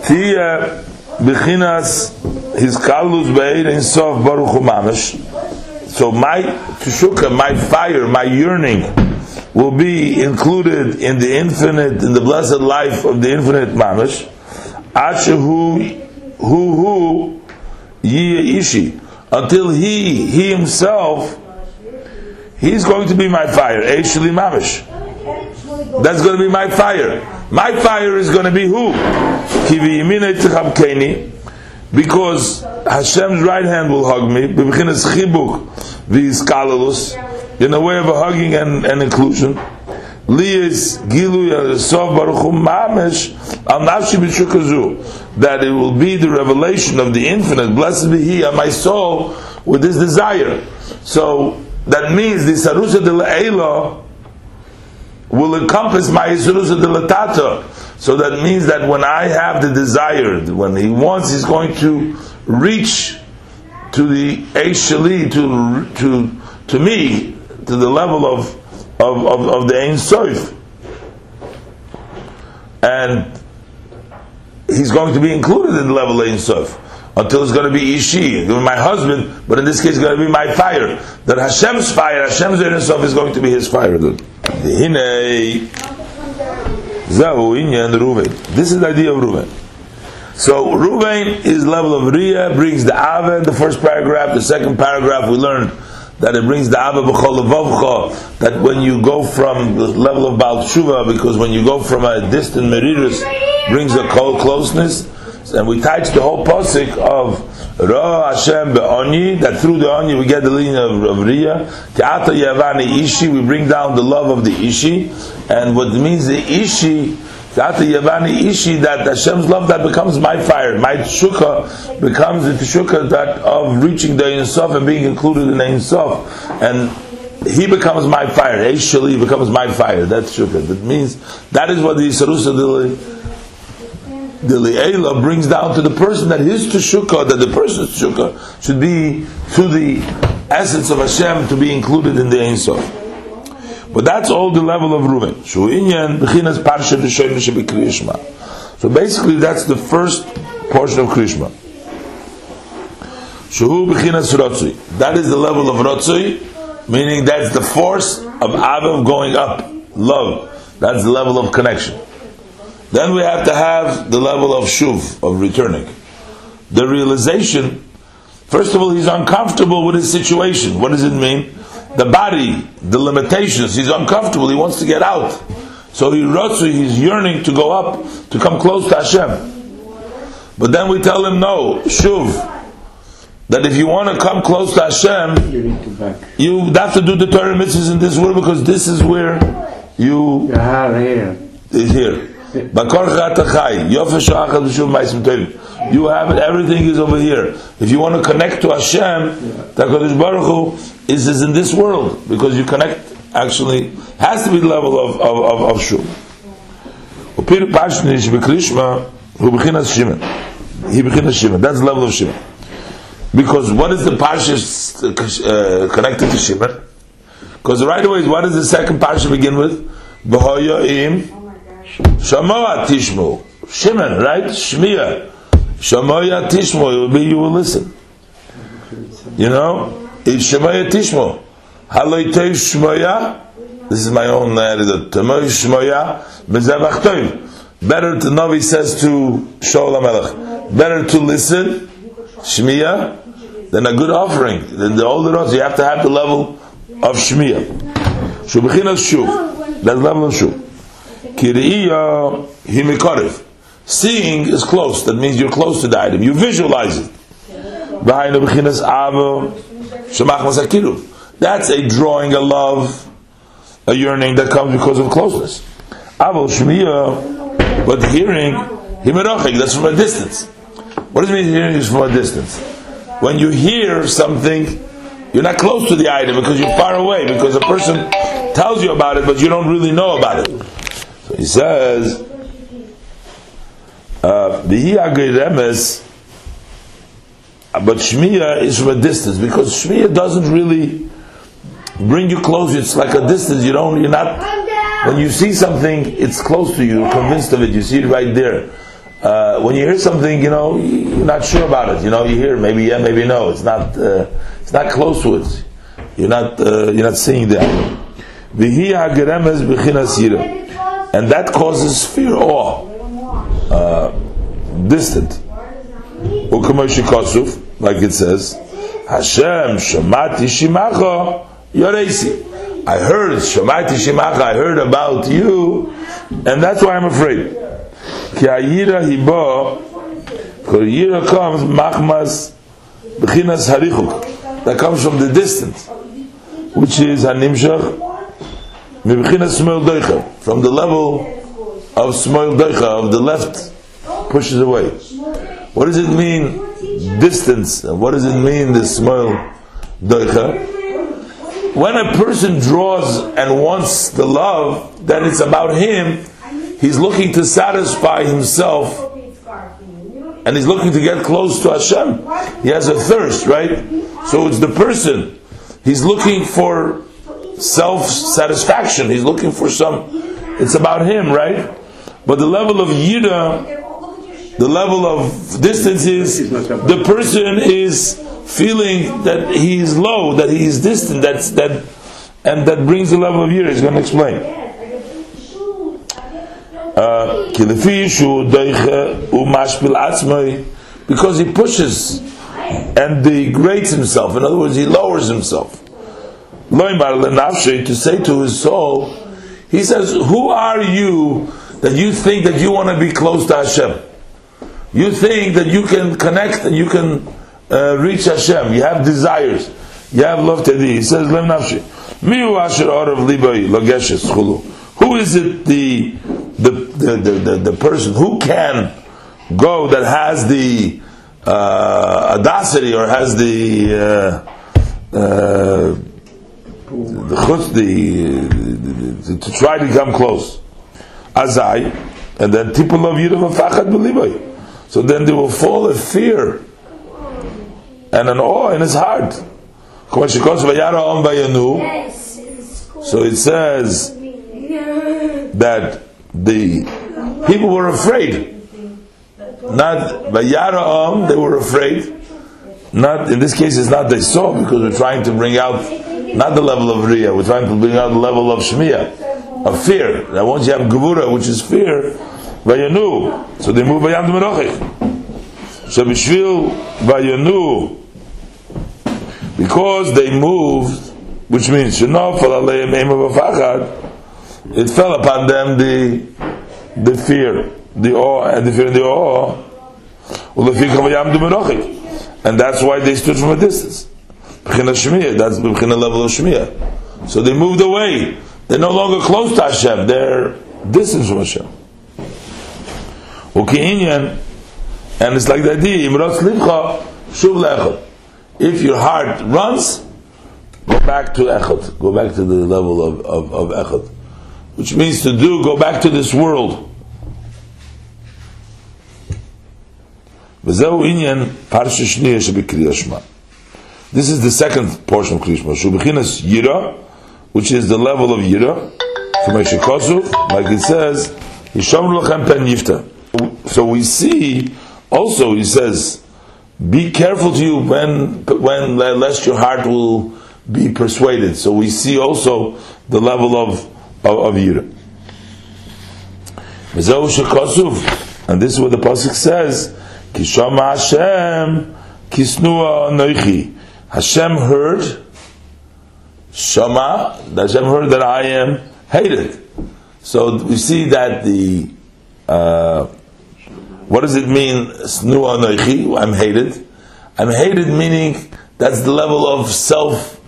Tia Bechinas his kalus be'er in sof baruch mamash. So my teshuka, my fire, my yearning will be included in the infinite, in the blessed life of the infinite mamash. Ashehu hu hu yi ishi until he he himself he's going to be my fire. Eshli mamash. That's going to be my fire. My fire is going to be who? Kivi yimina because Hashem's right hand will hug me, in a way of a hugging and, and inclusion. That it will be the revelation of the infinite. Blessed be He on my soul with this desire. So that means the Sarusa de la will encompass my Sarusa de la Tata so that means that when I have the desire, when he wants, he's going to reach to the Eishali, to, to, to me, to the level of, of, of, of the Ein Sof. And he's going to be included in the level of Ein Sof. Until it's going to be Ishi, my husband, but in this case, it's going to be my fire. That Hashem's fire, Hashem's Ein Sof is going to be his fire. This is the idea of Ruvain. So Ruvain is level of Riyah, brings the Ava in the first paragraph. The second paragraph we learned that it brings the Ava b'chol that when you go from the level of Baal Tshuva, because when you go from a distant Merirus, brings a cold closeness, and we touch the whole posik of Ra Hashem be'oni, that through the oni we get the lineage of, of Riyah. Te'ata Yavani Ishi, we bring down the love of the Ishi. And what means the Ishi, Te'ata Yavani Ishi, that Hashem's love that becomes my fire, my tshuka becomes the tshuka that of reaching the Ein Sof and being included in Ein Sof. And he becomes my fire. Eishali becomes my fire. That's shukah. That means that is what the Sarusa the Le'ela brings down to the person that his Teshukah, that the person's Teshukah should be to the essence of Hashem to be included in the Ein Sof. But that's all the level of Parsha So basically that's the first portion of Krishma. That is the level of Rotzui, meaning that's the force of Avav going up. Love. That's the level of connection. Then we have to have the level of shuv, of returning. The realization, first of all, he's uncomfortable with his situation. What does it mean? The body, the limitations, he's uncomfortable, he wants to get out. So he rotsu, he's yearning to go up, to come close to Hashem. But then we tell him, no, shuv, that if you want to come close to Hashem, you, need to back. you have to do the Torah mitzvahs in this world because this is where you... Here. Is here. You have it, everything is over here. If you want to connect to Hashem, the Kodesh Baruch Hu is, is in this world because you connect actually has to be the level of of of, of Shu. Upir Pashnish Bekrishma Hu Bechinas Shimon. He Bechinas Shimon. That's the level of Shimon. Because what is the parsha uh, connected to Shimon? Because right away, what does the second parsha begin with? B'hoyoim Shamoa Tishmo. Shimon, right? Shmiya. Shamoya Tishmo. It will be you will listen. You know? It's Shamoya Tishmo. Haloitei Shmoya. This is my own editor. Tamoy Shmoya. Mezevach. Better to know, he says to Shaul HaMelech. Better to listen. Shmiya. Than a good offering. Than the older ones. You have to have the level of Shmiya. Shubichinas Shuv. That's level of Shuv. Seeing is close. That means you're close to the item. You visualize it. That's a drawing, a love, a yearning that comes because of closeness. But hearing, that's from a distance. What does it mean hearing is from a distance? When you hear something, you're not close to the item because you're far away, because a person tells you about it, but you don't really know about it. He says, uh, the uh, but Shmiya is from a distance because Shmiya doesn't really bring you close. It's like a distance. You don't. You're not. When you see something, it's close to you. You're convinced of it. You see it right there. Uh, when you hear something, you know you're not sure about it. You know you hear maybe yeah, maybe no. It's not. Uh, it's not close to it. You're not. Uh, you're not seeing that. V'hi hageremes b'chinas yirah and that causes fear, awe, uh, distant. Like it says, Hashem Shamati Shimacha Yoresi. I heard Shamati Shimacha. I heard about you, and that's why I'm afraid. Ki Ayira Hibo. Yira comes Machmas Bechinas Harichuk. That comes from the distance, which is Hanimshach from the level of Smoil Doicha, of the left, pushes away. What does it mean, distance? What does it mean, the Smoil Doicha? When a person draws and wants the love, then it's about him. He's looking to satisfy himself and he's looking to get close to Hashem. He has a thirst, right? So it's the person. He's looking for self satisfaction. He's looking for some. It's about him, right? But the level of yida, the level of distance is the person is feeling that he is low, that he is distant. That's that, and that brings the level of yida. He's going to explain. Uh, because he pushes and degrades himself. In other words, he lowers himself to say to his soul, he says, Who are you that you think that you want to be close to Hashem? You think that you can connect and you can uh, reach Hashem. You have desires. You have love to. He says, Lem nafshi. Who is it the the, the, the, the, person who can go that has the uh, audacity or has the uh, uh, the chutz, the, to try to come close. Azai, and then people of Yidam Fachad Beliboy. So then they will fall a fear and an awe in his heart. So it says that the people were afraid. Not Vayara they were afraid. Not in this case, it's not they saw because we're trying to bring out not the level of Riyah. We're trying to bring out the level of Shmiya, of fear. Now once you have Gevura, which is fear, Vayanu. So they move Vayam Demerochich. So Bishvil Vayanu. Because they moved, which means Shanaf Aleim Eim of it fell upon them the the fear, the awe, and the fear and the awe. And that's why they stood from a distance. That's the level of Shmiya. So they moved away. They're no longer close to Hashem. They're distant from Hashem. Ukiinyan, and it's like the idea, If your heart runs, go back to Echad. Go back to the level of, of, of Echad. Which means to do, go back to this world. וזהו עניין פרשה שנייה שבקריאה שמע. This is the second portion of Kriyashma. Shubhinas Yira, which is the level of Yira, like it says, Lachem Pen Yifta. So we see, also he says, be careful to you when, when, lest your heart will be persuaded. So we see also the level of, of, of Yira. And this is what the Pasuk says, Kishama Hashem, Kisnua Noichi. Hashem heard, Shama, Hashem heard that I am hated. So we see that the, uh, what does it mean, Snua Noichi, I'm hated? I'm hated meaning that's the level of self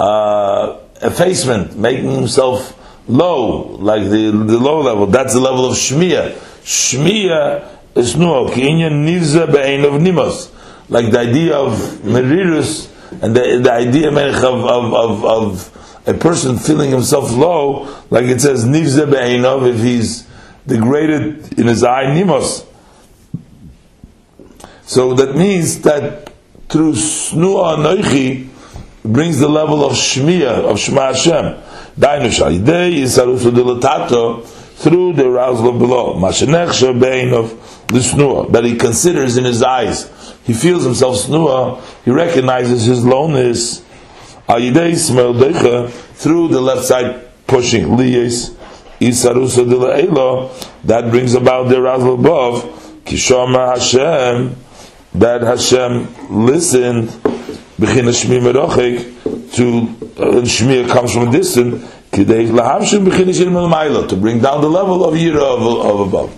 uh, effacement, making himself low, like the, the low level. That's the level of Shmiya. Shmiya is Nuah, Nivza Be'ein of Nimos. Like the idea of Merirus and the, the idea of, of, of, of a person feeling himself low, like it says, Nivze if he's degraded in his eye, Nimos. So that means that through Snua Noichi brings the level of Shmiya, of Shema Hashem. Through the arousal of below. That he considers in his eyes he feels himself snua, he recognizes his loneliness. Through the left side pushing. That brings about the arousal above. Kishama Hashem. That Hashem listened. To uh, shmi comes from a distance to bring down the level of yira of, of above.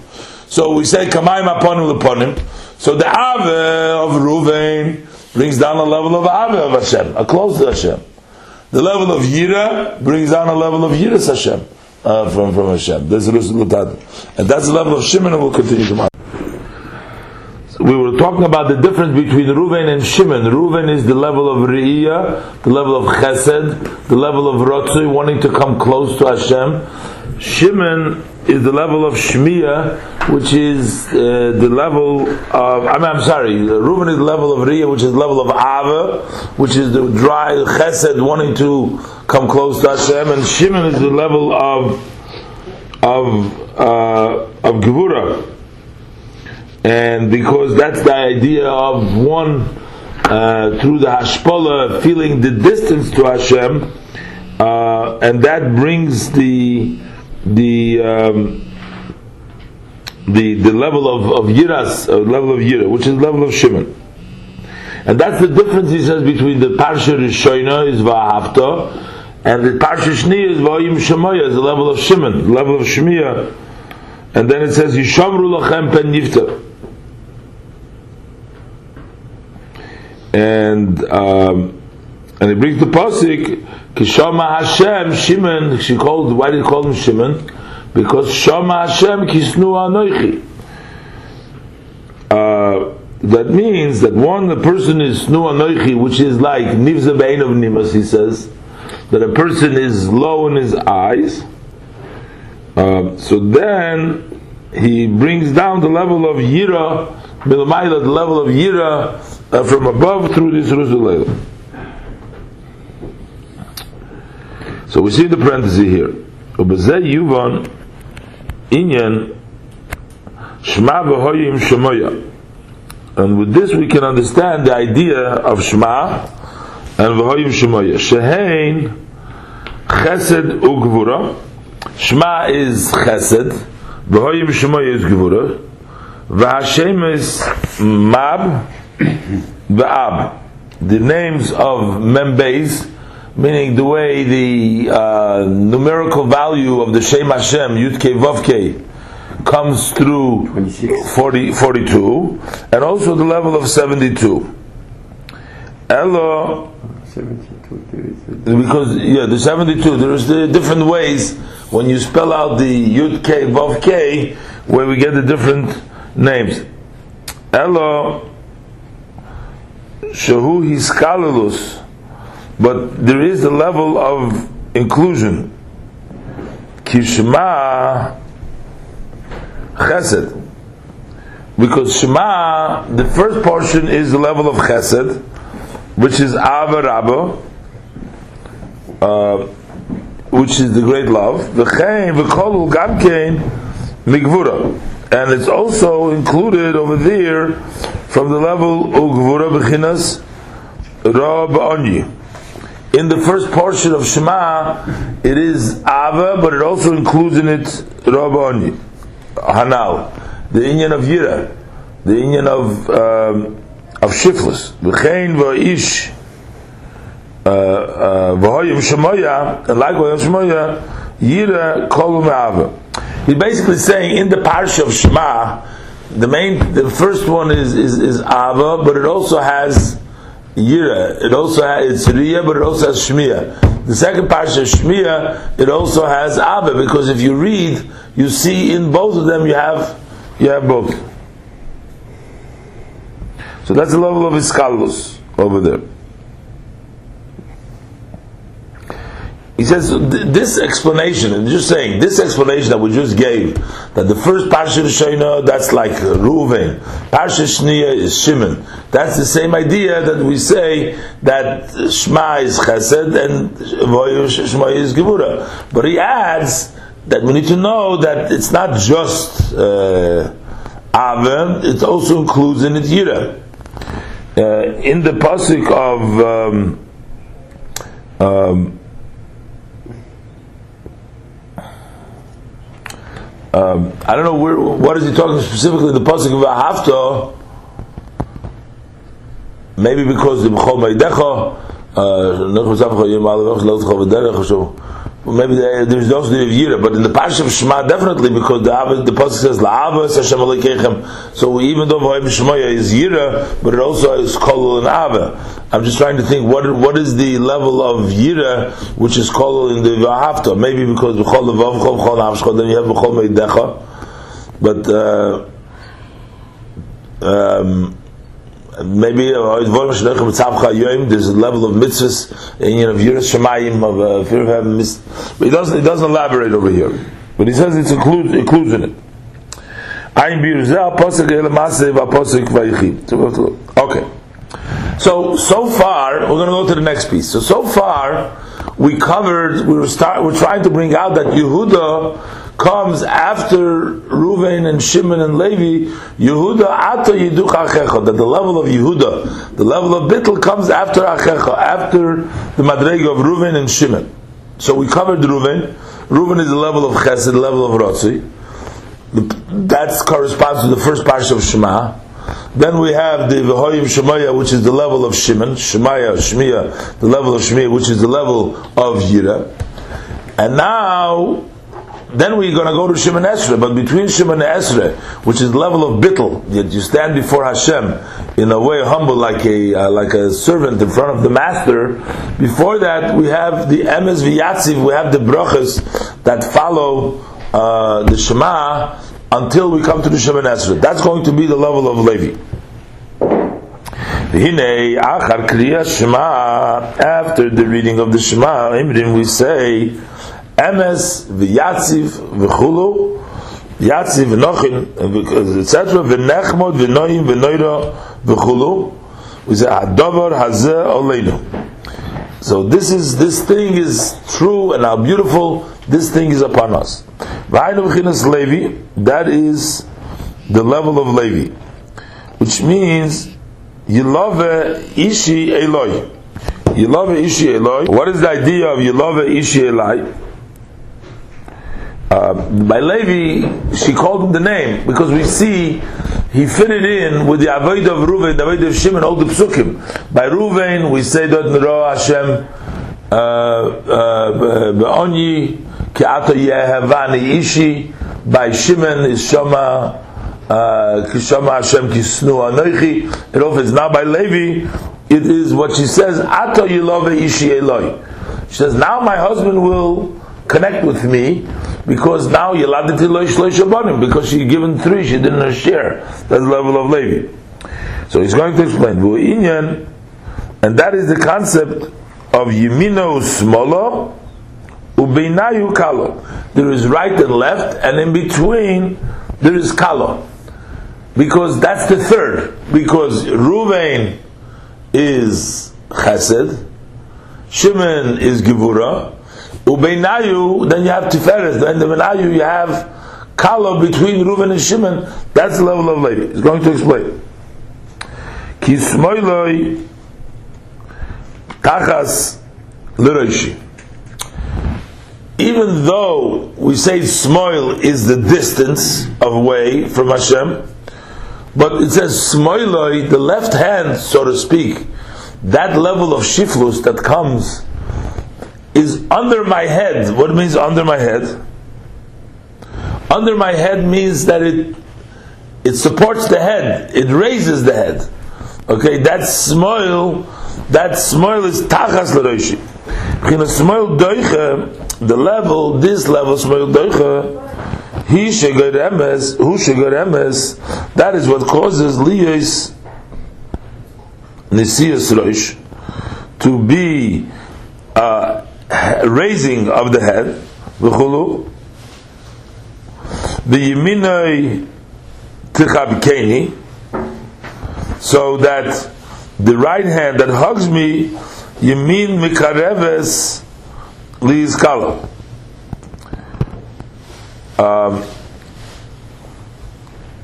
So we say aponim leponim so the Ave of Ruvain brings down a level of Ave of Hashem, a close to Hashem. The level of Yira brings down a level of Yiras Hashem uh, from, from Hashem. That's and that's the level of Shimon, and we'll continue tomorrow. we were talking about the difference between Ruven and Shimon. Ruven is the level of Re'iyah, the level of Chesed, the level of Rotzui, wanting to come close to Hashem. Shimon is the level of Shmiya, which is uh, the level of, I mean, I'm sorry, Reuven is the level of Riyah, which is the level of Ava, which is the dry chesed, wanting to come close to Hashem, and Shimon is the level of, of, uh, of Gevura. And because that's the idea of one, uh, through the Hashpola, feeling the distance to Hashem, uh, and that brings the the um, the the level of of yiras, uh, level of yira, which is level of shimon, and that's the difference he says between the parsha rishoina is va'havta and the parsha shni is va'yim shemoya is the level of shimon, the level of shmiya, and then it says yishamru lachem pen nifta. And um, and it brings the pasuk Kishama Hashem, Shimon, she called, why did he call him Shimon? Because Shama Hashem Kisnu Anoichi. Uh, that means that one, the person is Snu Anoichi, which is like Nivza Bein of Nimas, he says, that a person is low in his eyes. Uh, so then he brings down the level of Yira, Milamayla, the level of Yira uh, from above through this Ruzulayla. So we see the parenthesis here. Ubezeh yuvan inyan shma v'hoyim shemoya. And with this we can understand the idea of shma and v'hoyim shemoya. Shehein chesed ugvura. Shma is chesed. V'hoyim shemoya is gvura. V'hashem is mab v'ab. The names of members meaning the way the uh, numerical value of the Shem Hashem, Yud Ke Vav comes through 40, 42, and also the level of 72. Elo, because yeah, the 72, there's the different ways when you spell out the Yud Ke Vav Ke, where we get the different names. Elo, Shahu Hiskalulus, but there is a level of inclusion. Kishma chesed. because Shema, the first portion is the level of Chesed, which is Ava Rabba, uh, which is the great love. V'chein v'kolul gamkein migvura, and it's also included over there from the level of ugvura b'chinas Rab Onyi. In the first portion of Shema, it is Ava, but it also includes in it Rab Onyi, Hanal, the Inyan of Yira, the Inyan of um, of Shiflus, V'chein v'ish v'hoyim shemoya, and like v'hoyim shemoya, yira kolu me'ava. He's basically saying in the parsha of Shema, the main, the first one is is, is Ava, but it also has Yira. It also has it's Riya, but it also has Shmiya. The second parsha Shmiya, it also has Ava, because if you read, you see in both of them you have you have both. So that's the level of Iskalus over there. He says this explanation, and just saying this explanation that we just gave, that the first parsha Shayna that's like Reuven, parsha Shniya is Shimon. That's the same idea that we say that Shema is Chesed and Shema is Gemura. But he adds that we need to know that it's not just uh, Avon; it also includes in it Yira. Uh, in the pasuk of um, um, Um, I don't know where, what is he talking specifically the pasuk of Ahavta. Maybe because the B'chol Meidecha, uh, maybe there's also the Yira, but in the Parsha of Shema, definitely because the the pasuk says La'avas Hashem Alekeichem. So even though Vayim Shemaya is Yira, but it also is Kolul and Ava. I'm just trying to think what what is the level of Yira which is Kolul in the Vahafta. Maybe because B'chol Levav Chol B'chol Avshchol, then you have B'chol Meidecha. But uh, um, maybe uh, there's a level of mitzvahs in you know Yiras Shemayim of uh, fear of miss, but he doesn't he doesn't elaborate over here. But he says it's includes includes in it. Okay. So so far we're going to go to the next piece. So so far we covered we were start we're trying to bring out that Yehuda comes after Ruvain and Shimon and Levi, Yehuda ato yiduch achecha, that the level of Yehuda, the level of Bittel comes after achecha, after the madrega of Ruvain and Shimon. So we covered Ruvain. Ruvain is the level of Chesed, the level of Rotzi. That corresponds to the first parsha of Shema. Then we have the Vehoyim Shemaya, which is the level of Shimon, Shemaya, Shmiya, the level of Shmiya, which is the level of Yira. And now then we're going to go to Shemoneh Esrei. But between Shemoneh Esrei, which is the level of bittel, that you stand before Hashem in a way humble, like a uh, like a servant in front of the master. Before that, we have the emes v'yatziv. We have the brachas that follow uh, the Shema until we come to the Shemoneh Esrei. That's going to be the level of Levi. After the reading of the Shema, we say v'yatziv v'chulu yatziv v'nochin etc v'nechmod v'noyim v'noira v'chulu we say hadavar hazeh oleinu so this is this thing is true and how beautiful this thing is upon us v'aynu v'chinas Levi that is the level of Levi which means Yilove Ishi Eloi. Yilove Ishi Eloi. What is the idea of Yilove Ishi Eloi? Uh, by Levi, she called him the name because we see he fitted in with the avoid of Ruvain, the avoid of Shimon, all the psukim. By Ruvain, we say that Nero Hashem uh, uh, Be'onyi Ki'ata Yehavani Ishi. By Shimon is Shama Kishama Hashem Kisnu Anoichi. It offers now by Levi. It is what she says. Ato Yilove Ishi Eloi. She says now my husband will connect with me because now Yeladiti Lo Shlosh because she given three, she didn't share. That's the level of Levi. So he's going to explain and that is the concept of Yemino Smolo Ubeinayu Kalo. There is right and left, and in between there is Kalo. because that's the third. Because Ruvain is Chesed, Shimon is Gevura, Ubeinayu, then you have Tiferet, then the Benayu you have Kala between Reuven and Shimon, that's the level of Levi. He's going to explain. Kismoiloi Tachas Liroishi. Even though we say Smoil is the distance away from Hashem, but it says Smoiloi, the left hand, so to speak, that level of shiflus that comes is under my head. What means under my head? Under my head means that it it supports the head, it raises the head. Okay, that smile, that smile is tachas l'roishi. In a smile doiche, the level, this level smile doiche, he shegar emes, who shegar emes, that is what causes liyos nisias roish to be uh, raising of the head, v'chulu, the yiminoi tichabkeni, so that the right hand that hugs me, yimin mikareves li's kala. Um,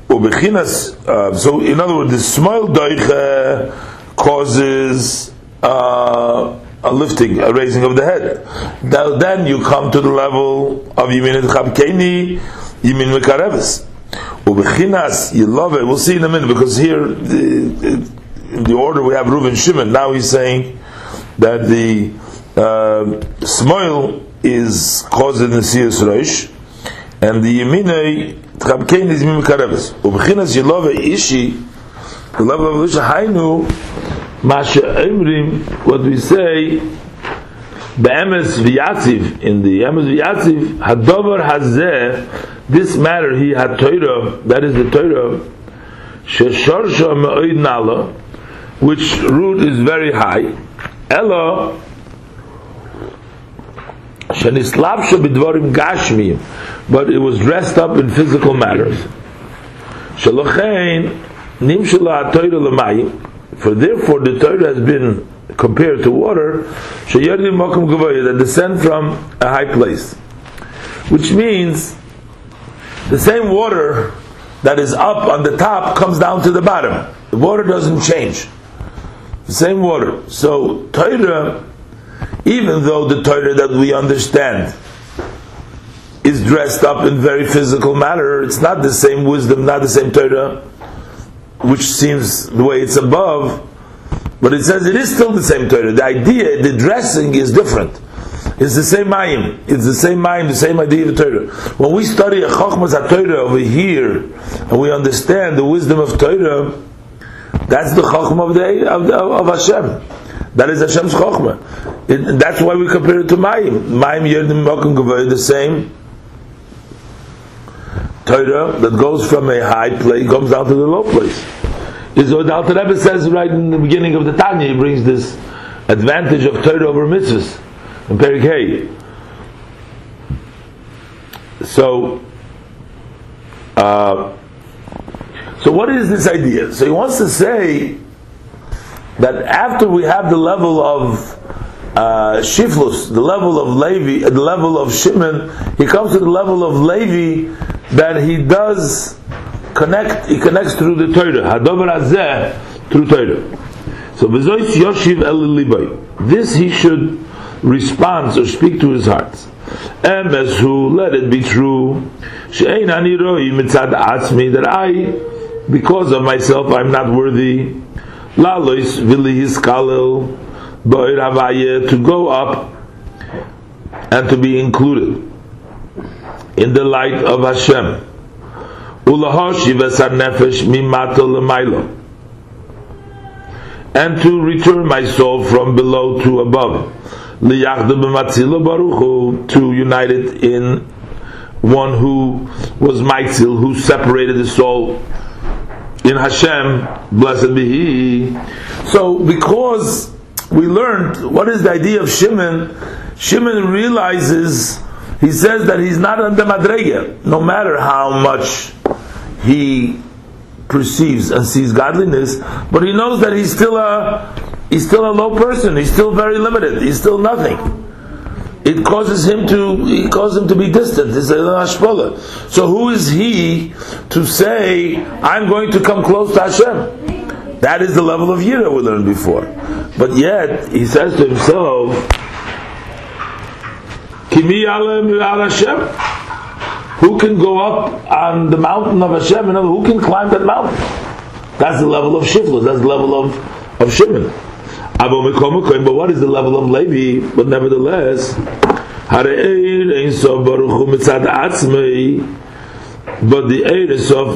uh, so in other words, the small doiche causes uh, a lifting, a raising of the head. Now, then you come to the level of Yimin Chabkeni, Yimin Mekareves. Ubechinas Yilove, we'll see in a minute, because here, the, in the order we have Reuven Shimon, now he's saying that the uh, Smoil is causing the Siyas Rosh, and the Yiminei Chabkeni is Yimin Mekareves. Ubechinas Yilove Ishi, the level of Lisha Hainu, Masha Emrim, what we say, Be'emes v'yatziv, in the Emes v'yatziv, Hadover hazeh, this matter he had Torah, that is the Torah, Sheshorsha me'oid nala, which root is very high, Elo, Shenislapsha b'dvorim gashmiyim, but it was dressed up in physical matters. Shalochein, nimshala Torah l'mayim, for therefore the Torah has been compared to water, that descend from a high place. Which means the same water that is up on the top comes down to the bottom. The water doesn't change. The same water. So Torah, even though the Torah that we understand is dressed up in very physical matter, it's not the same wisdom, not the same Torah which seems the way it's above, but it says it is still the same Torah. The idea, the dressing is different. It's the same mayim. It's the same mayim, the same idea of Torah. When we study a Chokhmah Torah over here, and we understand the wisdom of Torah, that's the Chokhmah of, the, of, the, of Hashem. That is Hashem's Chokhmah. It, that's why we compare it to mayim. Mayim Yerdim Mokum the same Torah that goes from a high place comes down to the low place. Is what the Alter Rebbe says right in the beginning of the Tanya. He brings this advantage of Torah over mitzvahs in Perik So, uh, so what is this idea? So he wants to say that after we have the level of uh, Shiflus, the level of Levi, the level of Shimon, he comes to the level of Levi that he does connect, he connects through the Torah. Hadover Azeh through Torah. So Bezois Yoshiv El This he should respond or speak to his heart. Emesu, let it be true. She'ein ani roi mitzad atzmi, that I, because of myself, I'm not worthy. Lalois vili hiskalel, to go up and to be included in the light of Hashem. And to return my soul from below to above. To unite it in one who was Maitzil, who separated the soul in Hashem, blessed be He. So, because we learned what is the idea of Shimon, Shimon realizes he says that he's not under madrega, no matter how much he perceives and sees godliness, but he knows that he's still a he's still a low person. He's still very limited. He's still nothing. It causes him to it causes him to be distant. It's a hashpala. So who is he to say I'm going to come close to Hashem? That is the level of yira we learned before. But yet he says to himself, Kimi Hashem. Who can go up on the mountain of Hashem? And who can climb that mountain? That's the level of Shiflus. That's the level of, of Shimon. But what is the level of Levi? But nevertheless, but the Eir is of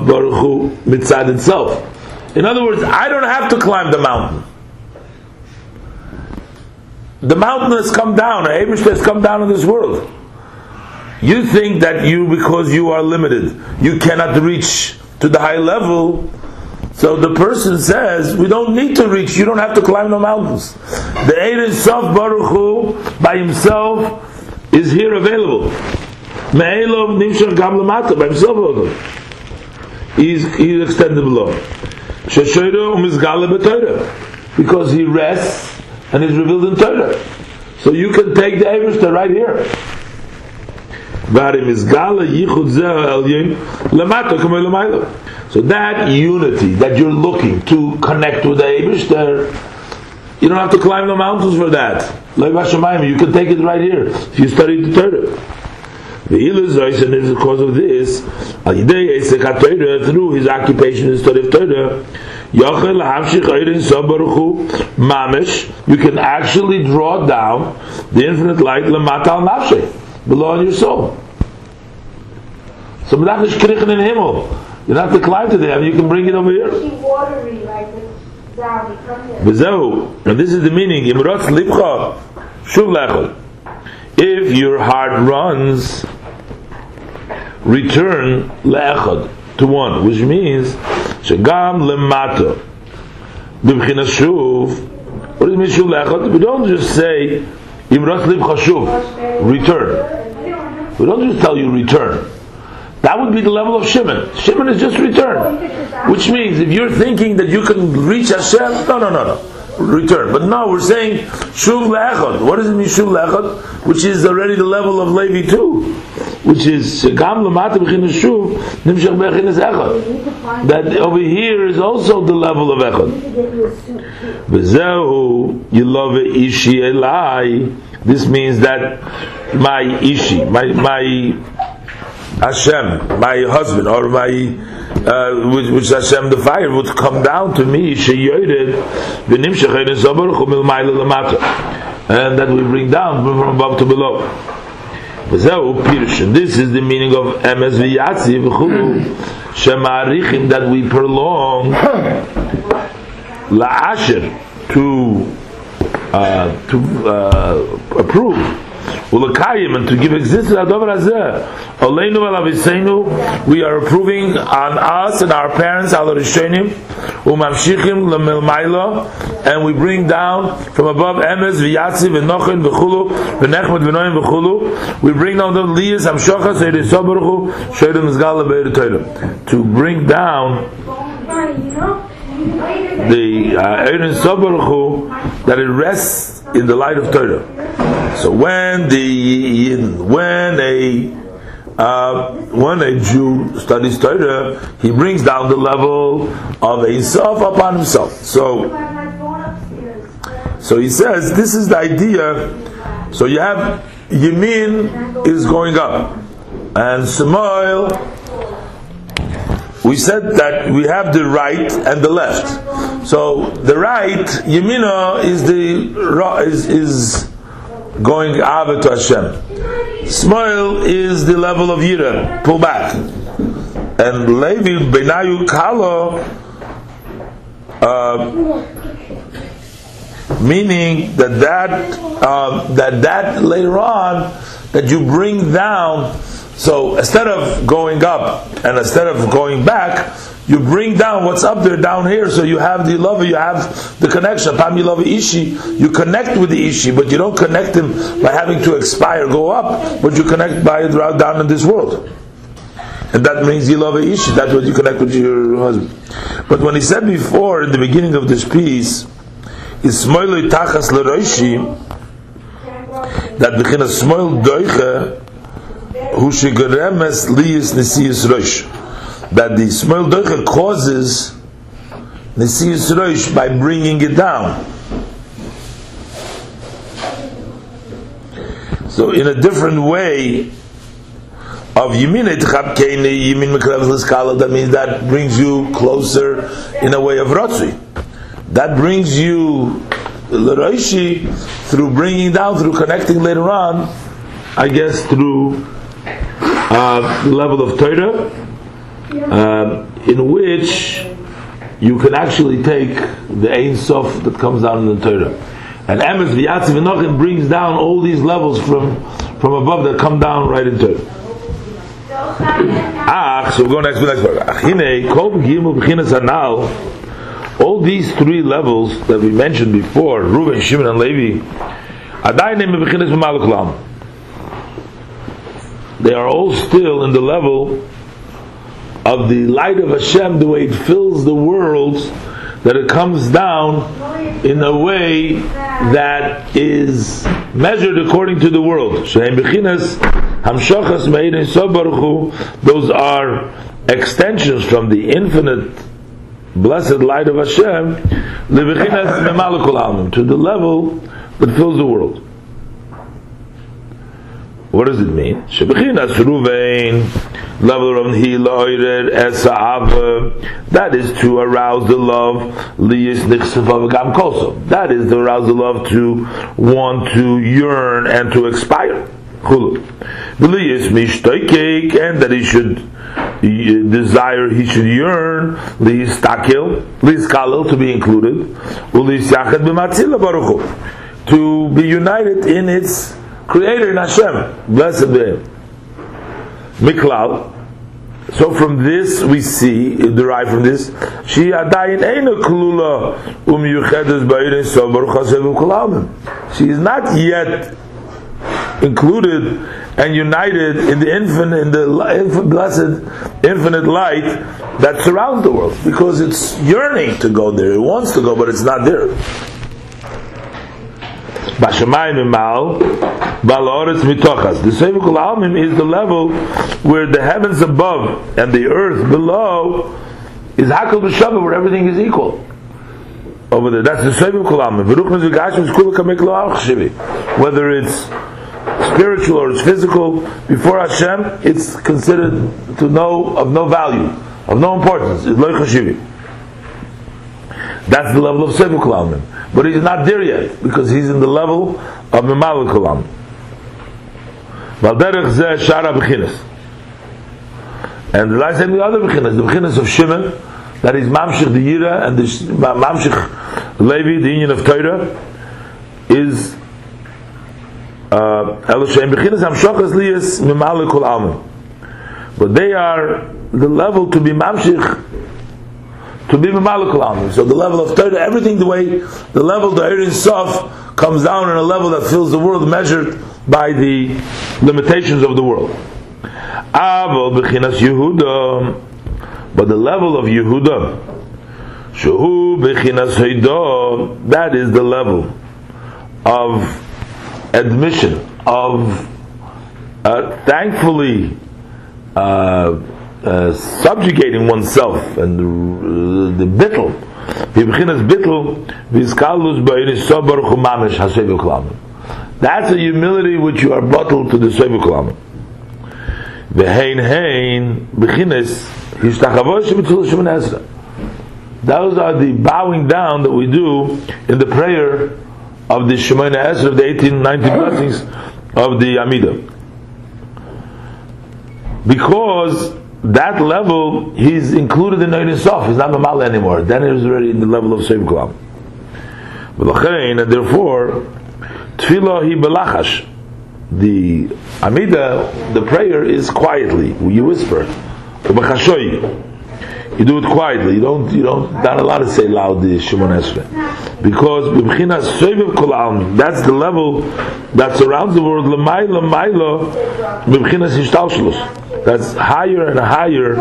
Baruch Hu mitzad itself. In other words, I don't have to climb the mountain. The mountain has come down, Abish has come down in this world. You think that you, because you are limited, you cannot reach to the high level. So the person says, we don't need to reach, you don't have to climb the mountains. The Eid Sof Baruch Hu, by himself, is here available. Me'elov Nimshar Gam Lamata, by himself He's, he's extended below. Because he rests and is revealed in Torah. So you can take the Eivishter right here. So that unity that you're looking to connect with the Eibush you don't have to climb the mountains for that. You can take it right here if you study the Torah. The illustration is because of this. Through his occupation in study of Torah, mamish, you can actually draw down the infinite light lamatal nafshe below on your soul. So Melach is krichen in Himmel. You don't have to climb to there, you can bring it over here. Bezehu, and this is the meaning, Imrotz libcha, shuv lechol. If your heart runs, return le'echad, to one, which means, shagam lemato, b'bchina shuv, what does mean shuv le'echad? We don't just say, libcha shuv, return. We don't just tell you return. That would be the level of Shimon. Shimon is just return. Which means if you're thinking that you can reach Hashem, no, no, no, no. Return. But no, we're saying Shuv Le'echad. What does it mean Shuv Le'echad? Which is already the level of Levi too. Which is Gam Lamata B'chin Shuv Nimshach B'chin Echad. That over here is also the level of Echad. V'zehu Yilove Ishi Elai this means that my ishi, my my Hashem, my husband, or my uh, which, which Hashem the fire would come down to me, and that we bring down from above to below. This is the meaning of emes v'yatzi v'chulu that we prolong la'asher to uh, to uh, approve and to give existence alaviseinu we are approving on us and our parents and we bring down from above emes we bring down the liyas amshocha seiri sobaruchu sheirim zgal to bring down the Erin uh, that it rests in the light of Torah. So when the when a uh, when a Jew studies Torah, he brings down the level of a self upon himself. So, so he says this is the idea. So you have Yemin is going up, and Shmuel we said that we have the right and the left. So the right, Yemina, is the is is going Ava to Hashem. Smile is the level of Yira, pull back. And Levi Benayu Kalo, uh, meaning that that uh, that that later on that you bring down so instead of going up and instead of going back, you bring down what's up there down here. So you have the love, you have the connection. Pam you love Ishi, you connect with the Ishi, but you don't connect him by having to expire, go up, but you connect by down in this world. and that means you love a ish. That's what you connect with your husband. But when he said before in the beginning of this piece, is smoiloi tachas leroishi, that bechina smoil doiche, hu shegeremes liyis nesiyis roish. That the smoil doiche causes nesiyis roish by bringing it down. So in a different way, of Yimin Yimin Liskala, that means that brings you closer in a way of Rotzi. That brings you L'Roishi through bringing down, through connecting later on, I guess through uh, level of Torah, uh, in which you can actually take the Ein Sof that comes down in the Torah. And Emes V'yatziv brings down all these levels from, from above that come down right into Torah. Ach, so we go next next part. Kol all these three levels that we mentioned before, Reuben, Shimon, and Levi, adayin b'chinas b'maluk They are all still in the level of the light of Hashem, the way it fills the world, that it comes down in a way that is measured according to the world. Those are extensions from the infinite blessed light of Hashem to the level that fills the world. What does it mean? Shebechinas Ruvain, level of Hila Esa'ava, that is to arouse the love, Liyis Nichsafavagam Koso. That is to arouse the love to want to yearn and to expire. Chulu. Liyis Mishtoikek, and that he should desire, he should yearn, Liyis Takil, Liyis Kalil, to be included, Liyis Yachad B'matzila Baruch to be united in its creator in Hashem. Blessed be Him. Miklal. So from this we see, derived from this, she adayin eina klula umyuchedes ba'irin so baruch hashem She is not yet included and united in the infinite, in the infinite, blessed, infinite light that surrounds the world, because it's yearning to go there. It wants to go, but it's not there. Bashamayim imal, baloretz mitochas. The Sevikul Almim is the level where the heavens above and the earth below is hakol b'shavah, where everything is equal. Over there, that's the Sevikul Almim. Whether it's spiritual or it's physical, before Hashem, it's considered to know of no value, of no importance. It's loy That's the level of Sevikul Almim but he's not there yet because he's in the level of Mimal Kulam. Valderech zeh shara b'chinas. And the last the other b'chinas, the b'chinas of Shimon, that is Mamshich the Yira and the Mamshich Levi, the union of Torah, is uh, Elishem b'chinas Hamshachas liyas Mimal Kulam. But they are the level to be Mamshich to be Mamalakal So the level of Torah, everything the way the level the Erin Sof comes down in a level that fills the world measured by the limitations of the world. Yehuda, but the level of Yehuda, Shehu Bechinas Heidah, that is the level of admission, of uh, thankfully uh, uh, subjugating oneself and the, the bittel bibchinas bittel vizkalus ba'in sobar chumamish hasev klam. That's a humility which you are bottled to the sev klam. Vehein hein b'chinas hishtachavosh b'tzul shemin esra those are the bowing down that we do in the prayer of the Shemona Esra of the 18, 19 blessings of the Amidah. Because that level, he's included in Ein Sof. He's not Mamal anymore. Then he's already in the level of Sev Kulam. And therefore, Tfilah he belachash. The Amida, the prayer is quietly. You whisper. You do it quietly. You don't. You don't. Not allowed to say loud the Shemoneh Esrei, because b'bchinas soiviv kol. That's the level that surrounds the world. L'mayla mayla b'bchinas ishtalshlus. That's higher and higher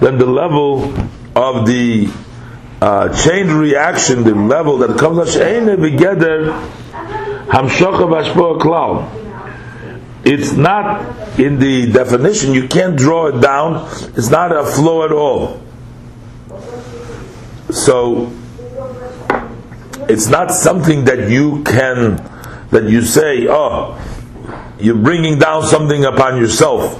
than the level of the uh, chain reaction, the level that comes out she'ene begeder hamshocha v'ashpoa klal. It's not in the definition. You can't draw it down. It's not a flow at all. So it's not something that you can that you say, oh, you're bringing down something upon yourself.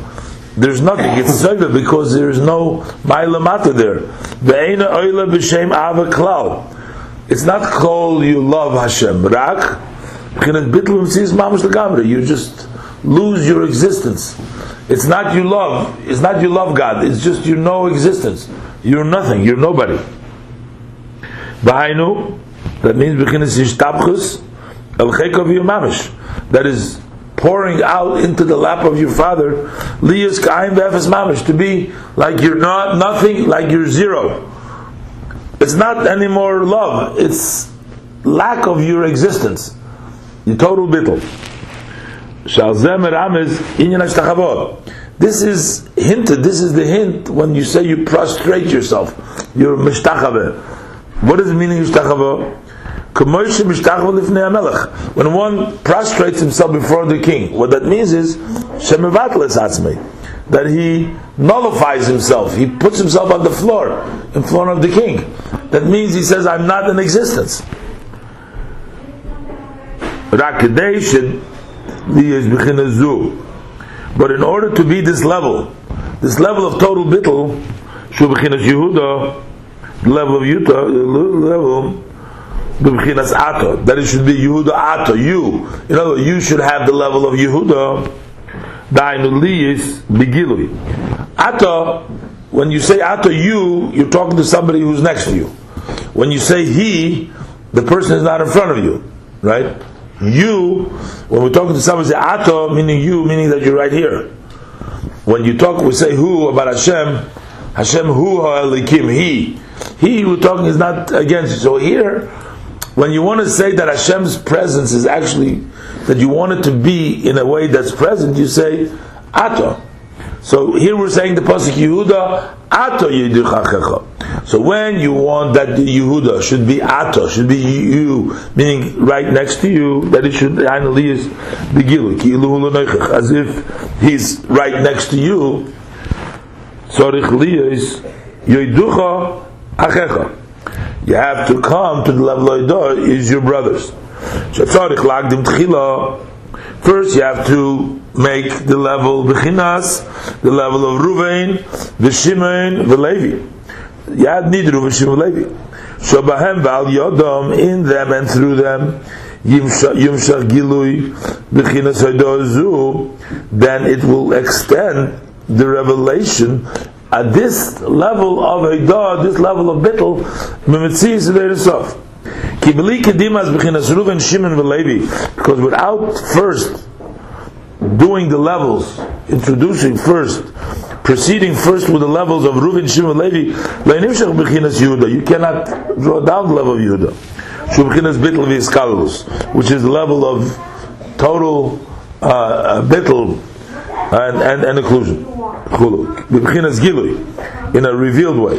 There's nothing. It's soiva because there is no ma'ila there. Ve'ena oila b'shem ava klal. It's not called you love Hashem. Rak you just lose your existence. It's not you love. It's not you love God. It's just you know existence. You're nothing. You're nobody. Bahainu, that means beginnes ishtabchus, el chekov mamish. That is pouring out into the lap of your father, liyas ka'im v'efes mamish, to be like you're not nothing, like you're zero. It's not anymore love, it's lack of your existence. Your total bittul. This is hinted, this is the hint when you say you prostrate yourself. You're mishtachave. What the meaning of Ishtachava? When one prostrates himself before the king, what that means is that he nullifies himself. He puts himself on the floor in front of the king. That means he says, "I'm not in existence." But in order to be this level, this level of total bittul, Yehuda, level of Yuta, level b'bchinas Ato. That it should be Yehuda Ato. You, in other words, you should have the level of Yehuda. Dainu liyis begilui. Ato. When you say Ato, you, you're talking to somebody who's next to you. When you say he, the person is not in front of you, right? You, when we're talking to somebody, say Ato, meaning you, meaning that you're right here. When you talk, we say who about Hashem. Hashem hu ha'elikim, he. He we're talking is not against you. So here, when you want to say that Hashem's presence is actually that you want it to be in a way that's present, you say Ato. So here we're saying the pasuk Yehuda Ato Yiduchachecha. So when you want that the Yehuda should be Ato, should be you, meaning right next to you, that it should finally is Begilu, as if he's right next to you. Sorich liyis yoiducha achecha. You have to come to the level of yodah is your brothers. Shatzarich lagdim tchila. First, you have to make the level bechinas, the level of Ruvain, Shimon, the Levi. You have need Ruvain, Shimon, Levi. Shabahem bal yodom in them and through them. Yimshach gilui bechinas zu, then it will extend the revelation at this level of Eidah, this level of Bittel, Mimitziis Veirisov. Kibeli Kedimas Bechinas Ruven Shimon Velevi, because without first doing the levels, introducing first, proceeding first with the levels of Ruven Shimon Levi, Leinimshach Bechinas Yehuda, you cannot draw down the level of Yehuda. Shubchinas Bittel Viskalus, which is the level of total uh, Bittel and, and, and occlusion gilui, in a revealed way.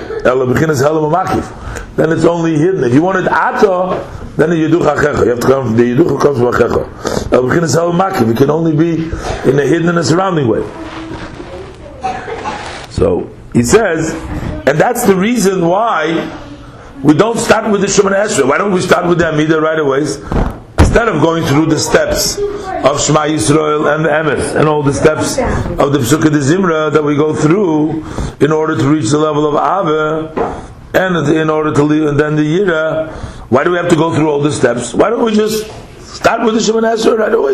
Then it's only hidden. If you wanted ato, then the yeduch achecha. You have to come. The yeduch comes from achecha. El b'chinas halamakif. It can only be in a hidden and a surrounding way. So he says, and that's the reason why we don't start with the Shemon Esrei. Why don't we start with the Amida right away? Instead of going through the steps of Shema Yisrael and the Emes and all the steps of the Pesukah de Zimra that we go through in order to reach the level of Ava and in order to leave and then the Yira, why do we have to go through all the steps? Why don't we just start with the Shemoneh Esrei right away?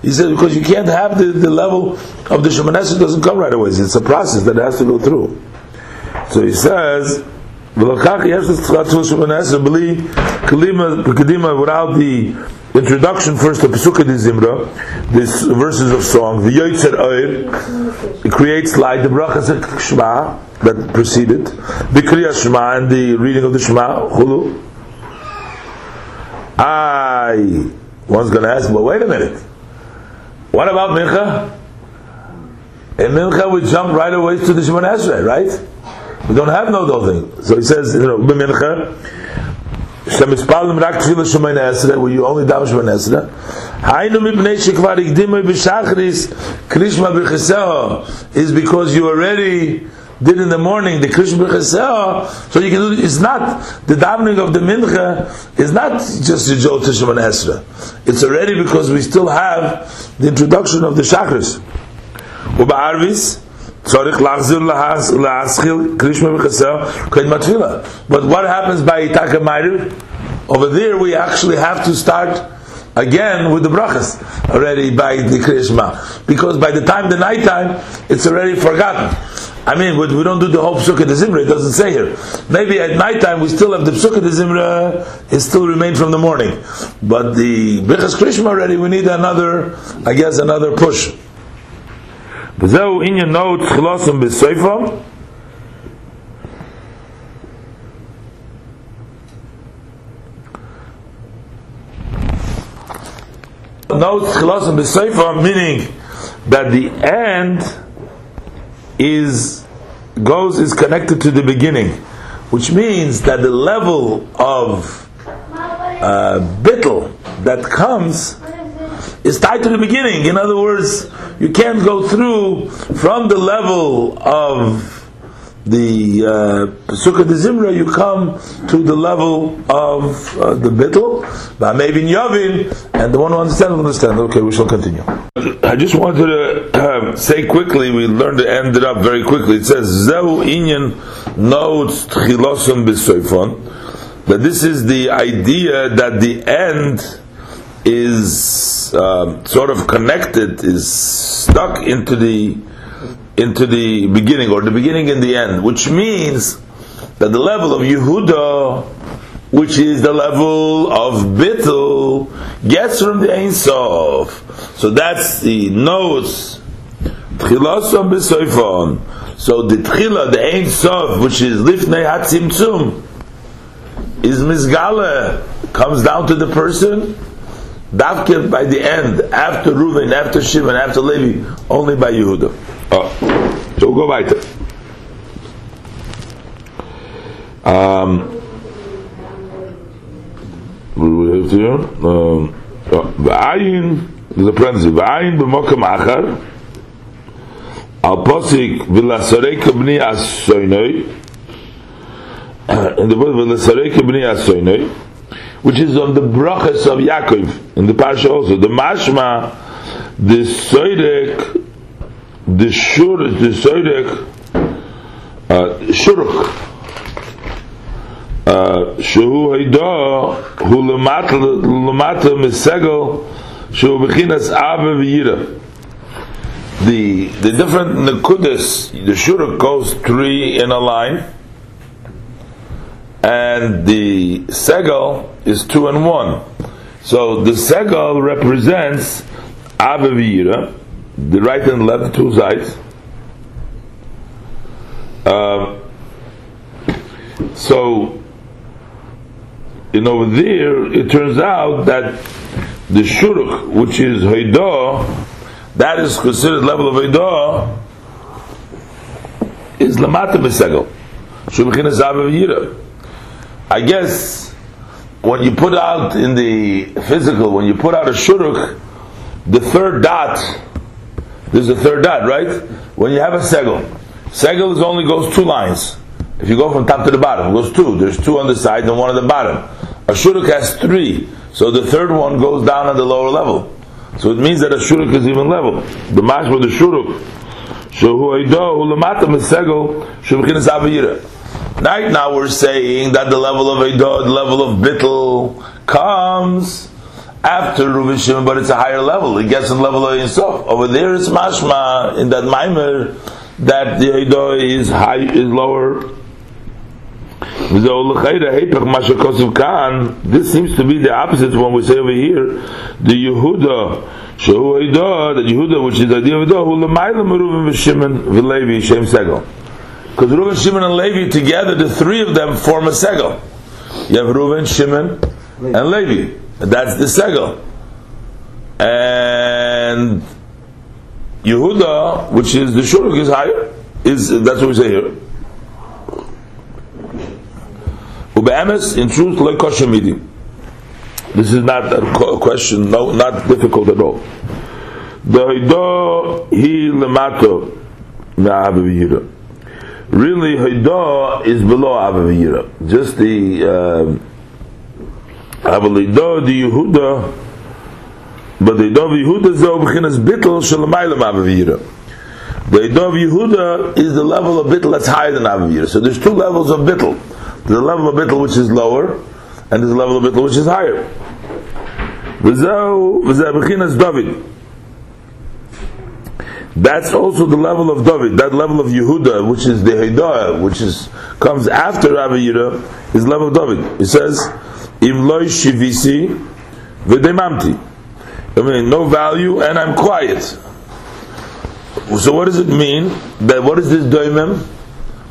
He said because you can't have the, the level of the Shemoneh Esrei doesn't come right away. It's a process that has to go through. So he says ולכך יש לצריכת של שמונה עשר בלי קדימה without the introduction first to Pesukah de Zimra, this verses of song, the Yoitzer Oir, it creates light, the brachas of Shema that preceded, the Kriya Shema and the reading of the Shema, Hulu. I, one's going to ask, but wait a minute, what about Mincha? In Mincha we jump right away to the Shemon Esrei, right? We don't have no those things. So he says, you know, Mincha, שמספלם רק תפילה שמונה עשרה, where you only daven שמונה עשרה, היינו מפני שכבר הקדימו בשחריס קרישמה ברכסהו, is because you already did in the morning the Krishna b'cheseo, so you can do it's not the davening of the mincha is not just the Joel Tishim and Esra. It's already because we still have the introduction of the Shachris. Uba tzorich lachzir lahaschil krishma v'chasel kred matfila. But what happens by Itaka Ma'ariv? Over there we actually have to start again with the brachas already by the krishma because by the time the night time it's already forgotten. I mean, we don't do the whole psukkah de zimra. It doesn't say here. Maybe at night time we still have the psukkah de zimra. It still remained from the morning, but the brichas krishma already. We need another, I guess, another push. וזהו עניין נאות חילוסם בסויפו Notes chilasim b'seifa, meaning that the end is goes is connected to the beginning, which means that the level of uh, bittel that comes is tied to the beginning. In other words, you can't go through from the level of the uh, Sukkah de Zimra, you come to the level of uh, the Bittel, but maybe in Yavin, and the one who understands will understand. Okay, we shall continue. I just wanted to uh, say quickly, we learned to end it up very quickly. It says, Zehu inyan notes tchilosum that this is the idea that the end is uh, sort of connected, is stuck into the into the beginning, or the beginning and the end, which means that the level of Yehuda, which is the level of Bittul, gets from the Ein Sof. So that's the b'soifon. So the tchila, the Ein Sof, which is lifnei hatzimtzum, is misgale, comes down to the person, Davke by the end, after Reuven, after Shimon, after Levi, only by Yehuda. Oh. So we'll go weiter. Um, we have here? Um, V'ayin, there's a parenthesis, V'ayin b'mokam achar, al posik v'lasareka b'ni asoynoi, in the book v'lasareka b'ni asoynoi, which is on the brachas of Yaakov in the parsha also. The mashma, the soidek, the shur, the soidek, uh, shuruk, uh, shehu hayda, hu lemata lemata misegel, shehu bechinas ave v'yira. The the different nekudas, the shuruk goes three in a line and the segel is two and one. So the segel represents Avavira, the right and left, two sides. Uh, so, in over there, it turns out that the shuruk, which is Haidah, that is considered level of Haidah, is Lamata Avavira. I guess when you put out in the physical, when you put out a shuruk, the third dot, there's a third dot, right? When you have a segel, segel is only goes two lines. If you go from top to the bottom, it goes two. There's two on the side and one on the bottom. A shuruk has three, so the third one goes down on the lower level. So it means that a shuruk is even level. The mash with the shuruk, shehu aido ulamata mesegel shubchinas avayira. Right now we're saying that the level of Eidah, the level of Bittel, comes after Reuven Shimon, but it's a higher level. It gets in level of Yisuf. Over there it's Mashma, in that Maimer, that the Eidah is high, is lower. This seems to be the opposite when we say over here, the Yehuda, Shehu Eidah, the Yehuda, which is the idea of Eidah, who Lamaila Meruvim V'Shimon V'Levi Shem Segel. Because Reuven, Shimon, and Levi together, the three of them form a Segel. You have Reuven, Shimon, and Levi. And That's the Segel. And Yehuda, which is the Shuruk, is higher. Is that's what we say here. Ube'emes, in truth, like kosher midi. This is not a question, no, not difficult at all. The Haidah hi lemato me'av Really, Haidah is below Av Just the um, Avalidah, the Yehuda, but the Haidah Yehuda is the B'chinas Bittel Shalamaylam Av the of Yehuda is the level of bittel that's higher than Avavir. So there's two levels of bittel. There's a level of bittel which is lower, and there's a level of bittel which is higher. David. That's also the level of David, that level of Yehuda, which is the Hidayah, which is comes after Avavir, is level of David. It says, Im loy shivisi v'demamti. I mean, no value, and I'm quiet. So what does it mean? That what is this doimem?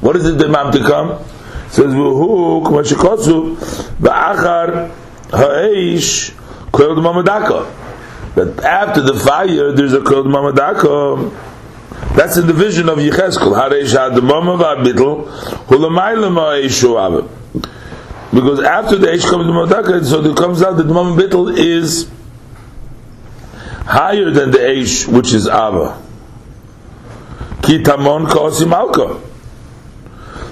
What is it demam to come? It says v'hu k'mashikotsu v'achar ha'eish koyel mamadaka. That after the fire there's a koyel mamadaka. That's in the vision of Yecheskel. Hareish ha'demama v'abitl hulamayla ma'eishu Because after the Eish comes the Mamadaka, so it comes out that the Mama Bittel is higher than the Eish, which is Abba. Kitamon Kosim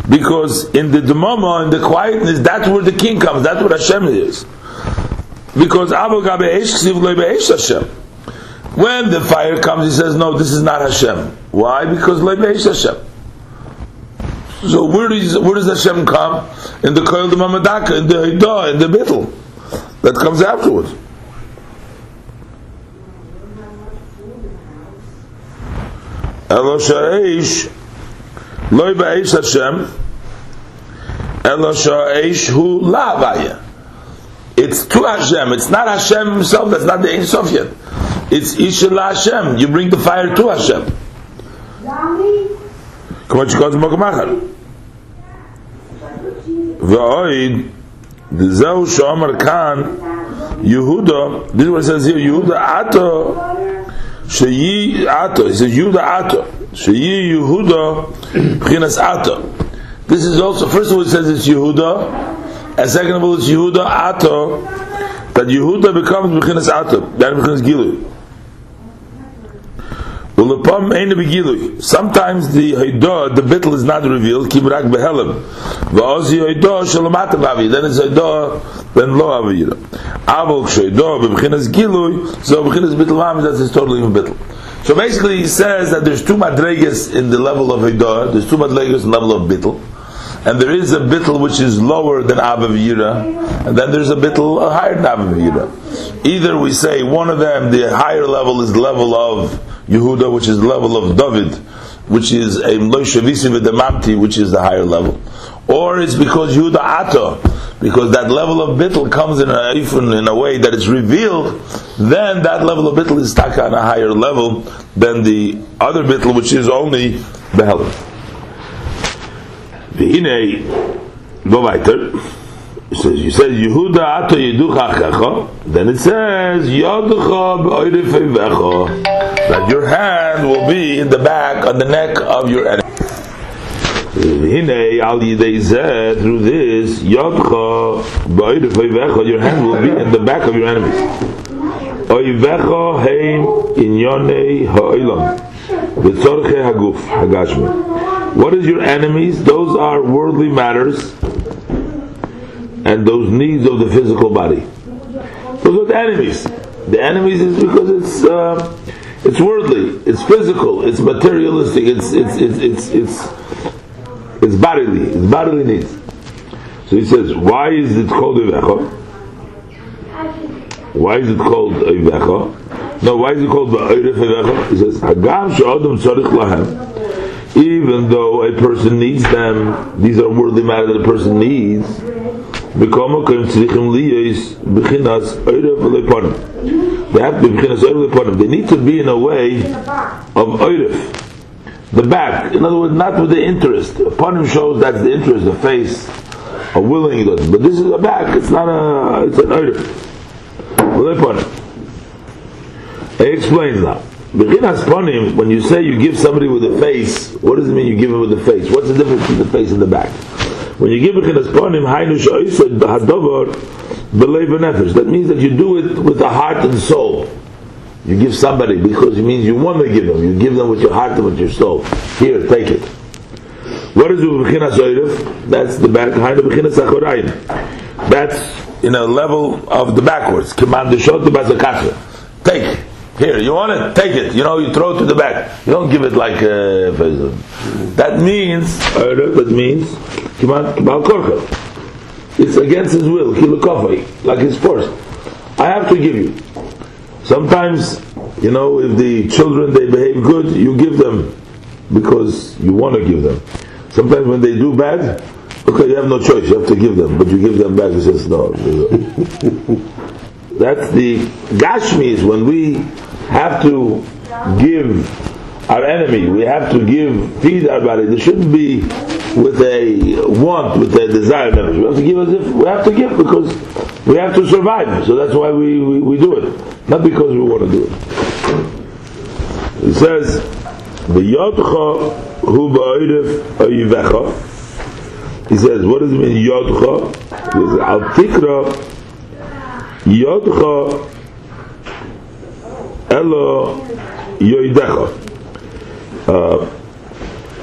Because in the Demama, in the quietness, that's where the king comes, that's what Hashem is. Because Abu Gabe Hashem. When the fire comes, he says, No, this is not Hashem. Why? Because Leibesh Hashem. So where does, where does Hashem come? In the Koil the Mamadaka, in the Hidah, in the Bittel. That comes afterwards. Elo sha'esh loy ba'esh Hashem Elo sha'esh hu la'avaya It's to Hashem, it's not Hashem himself, that's not the Ein Sof yet. It's Ishel Hashem, you bring the fire to Hashem. כמו שקודם בגמחר. ואויד, זהו שאומר כאן, יהודה, this is what it says here, יהודה עתו Sheyi Ato. He says Yehuda Ato. Sheyi Yehuda B'chinas Ato. This is also first of all it says it's Yehuda, and second of all it's Yehuda Ato. That Yehuda becomes B'chinas Ato. That becomes Gilu. Sometimes the Haidah, the bittel is not revealed, Kibrak Behelim. Va'ozi Haidah Shalomata Bavi. Then it's Haidah, then Lo Avira. Avol Shaidah, B'chinas Gilui, so B'chinas Bittel Mami, that's his totally even bittel. So basically he says that there's two madregas in the level of Haidah, there's two madregas in the level of bittel. And there is a bittel which is lower than Avavira, and then there's a bittel higher than Avavira. Either we say one of them, the higher level is the level of Yehuda, which is the level of David, which is a Moshe Visi which is the higher level. Or it's because Yehuda Ato, because that level of Bittel comes in a, in a way that it's revealed, then that level of Bittel is taka on a higher level than the other Bittel, which is only Behelim. V'hinei, go weiter. It says, you said Yehuda ato yeducha achecha, then it says Yoducha b'oirif that your hand will be in the back on the neck of your enemy. Hine al yidei through this Yodcha b'oirif your hand will be in the back of your enemies. Inyonei ha'olam v'tzorche haguf hagashmi. What is your enemies? Those are worldly matters and those needs of the physical body. Those are the enemies. The enemies is because it's uh, it's worldly, it's physical, it's materialistic, it's it's it's it's it's, it's bodily, it's bodily needs. So he says, why is it called Ivecha? Why is it called Ivecha? No, why is it called Ba'irif? He says, Hagam she'odam tzarich lahem. even though a person needs them, these are worldly matters that a person needs. They have to be They need to be in a way of oirif. The back, in other words, not with the interest. Upon him shows that's the interest, the face, a willing doesn't. But this is a back, it's not a, it's an oirif. He explains now. When you say you give somebody with a face, what does it mean you give him with the face? What's the difference between the face and the back? When you give Bechinas Ponim, Hainu Shoisad Hadovar B'Leiv Nefesh. That means that you do it with the heart and soul. You give somebody because it means you want to give them. You give them with your heart and with your soul. Here, take it. What is Bechinas Oirif? That's the back. Hainu Bechinas Achorayim. That's in a level of the backwards. Command the shot to Take. Here, you want it? Take it. You know, you throw it to the back. You don't give it like uh, that means that means it's against his will, like his force. I have to give you. Sometimes, you know, if the children they behave good, you give them because you want to give them. Sometimes when they do bad, okay, you have no choice, you have to give them, but you give them back. He says no. That's the Gashmis when we have to give our enemy, we have to give, feed our body. There shouldn't be with a want, with a desire. We have to give as if we have to give because we have to survive. So that's why we, we, we do it, not because we want to do it. It says, "V'yotcha hu ba'oidef ayivecha." He says, what does it mean, yotcha? Al tikra Yodcha Elo Yoidecha. Uh,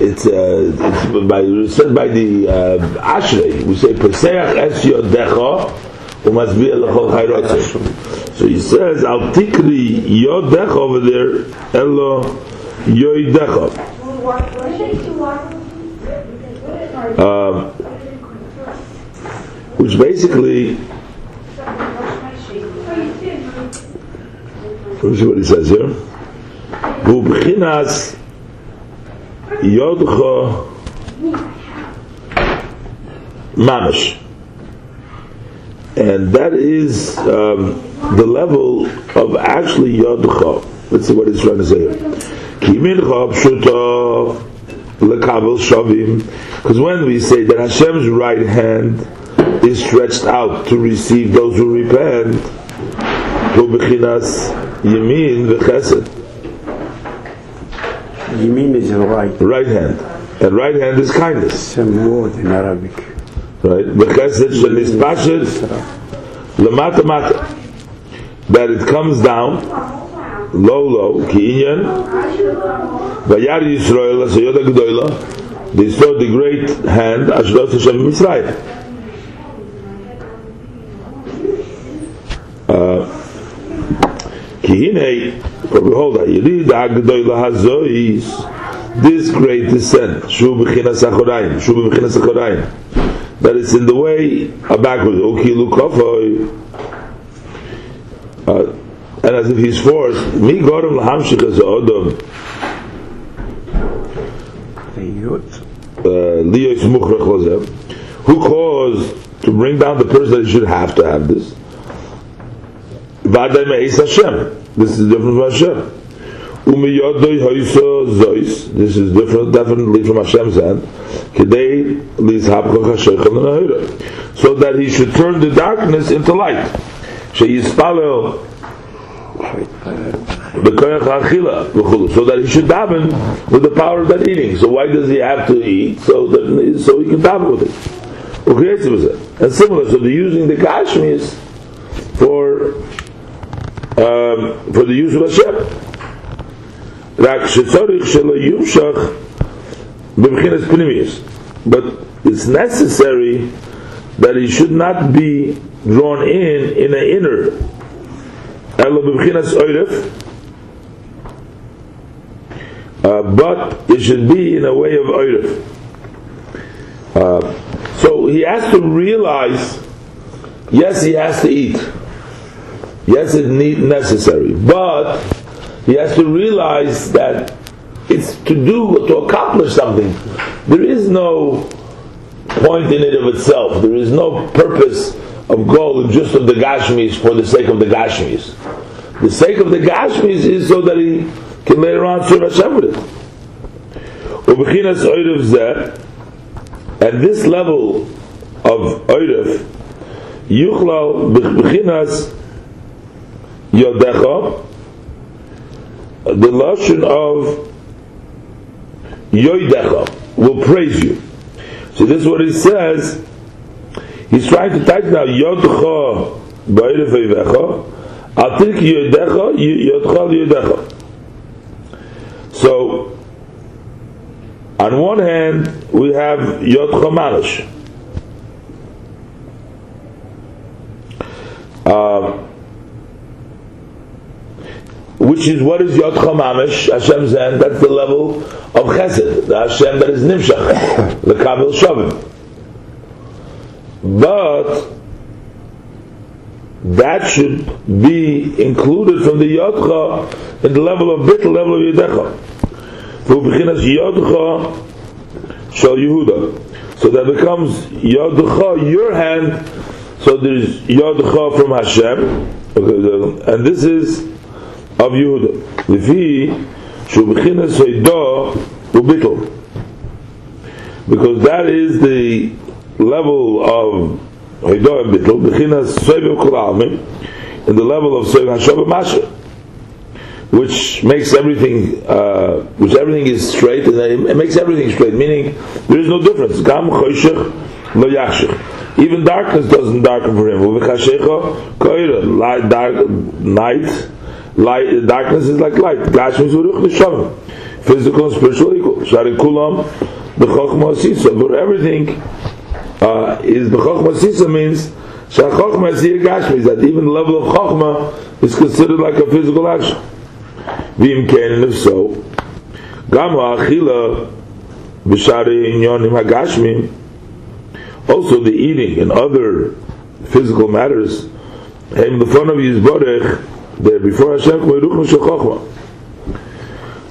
it's, uh, it's by, said by the uh, Ashrei. We say Peseach Es Yodecha Umasbiyah Lechol Chayrotzim. So he says Al Tikri Yodecha over there Elo Yoidecha. Um, which basically Let's see what he says here. Bubchinas Yodcha Mamish. And that is um, the level of actually Yodcha. Let's see what he's trying to say here. Kimincha Pshuta Lekabel Shavim. Because when we say that Hashem's right hand is stretched out to receive those who repent, Bubchinas Yamin v'chesed. Yamin is right. Right hand. And right hand is kindness. Same word in Arabic. Right. V'chesed shenispashet lamata mata. That it comes down low low ki'inyan vayar Yisrael asayoda gedoyla they saw the great hand Ashdod Hashem Mitzrayim. כי הנה, ובהול היליד הגדול הזויס, this great descent, שוב בחינס אחוריים, שוב בחינס אחוריים, but is in the way, a backward, או כאילו כופוי, uh, and as if he's forced, מי גורם להמשיך איזה אודום, ליות, uh, ליו יש מוכרח who caused to bring down the person that should have to have this, ועד הימי איס This is different from Hashem. Umiyodoi hoiso zois. This is different, definitely from Hashem's hand. Kedei lizhabcha chashaychel So that he should turn the darkness into light. Sheyispalel so that he should daven with the power of that eating. So why does he have to eat? So that so he can daven with it. And similar, so they're using the Gashmis for um, for the use of Hashem. Rak shetzorich shelo yumshach b'mchinas pnimius. But it's necessary that he should not be drawn in in an inner. Uh, but it should be in a way of oiref. Uh, so he has to realize, yes, he has to eat. Yes, it's need necessary, but he has to realize that it's to do, to accomplish something. There is no point in it of itself. There is no purpose of goal just of the Gashmis for the sake of the Gashmis. The sake of the Gashmis is so that he can later on serve Hashem with it. And this level of Oiref, Yuchlal B'chinas Yodecha, the Lashon of Yoidecha will praise you. So this is what he says. He's trying to type now Yodcha Ba'iref Eivecha Atik Yodecha Yodcha Yodecha So on one hand we have Yodcha Malish uh, which is what is Yod Chamamish, Hashem's hand, that's the level of Chesed, the Hashem that is Nimshach, the Kabil Shavim. But that should be included from the Yodcha in the level of Bit, level of Yedecha. For Bechinas Yodcha Shal Yehuda. So that becomes Yodcha, your hand, so there's Yodcha from Hashem, and this is of Yehuda. Lefi Shubchinas Hoidah Ubitl. Because that is the level of Hoidah and Bitl, Bechinas Soiv Kulalmim, in the level of Soiv Hashem Masha, which makes everything, uh, which everything is straight, and it makes everything straight, meaning there is no difference. Gam Choshech Lo Yachshech. Even darkness doesn't darken for him. Light, dark, night light, darkness is like light. Gashmis uruch nishavim. Physical and spiritual equal. Shari kulam b'chokhma sisa. But everything uh, is b'chokhma sisa means shachokhma is here gashmis. That even the level of chokhma is considered like a physical action. V'im ken, and if so, gama achila b'shari inyonim hagashmim. Also the eating and other physical matters. Hem the fun of Yisborech they're before Hashem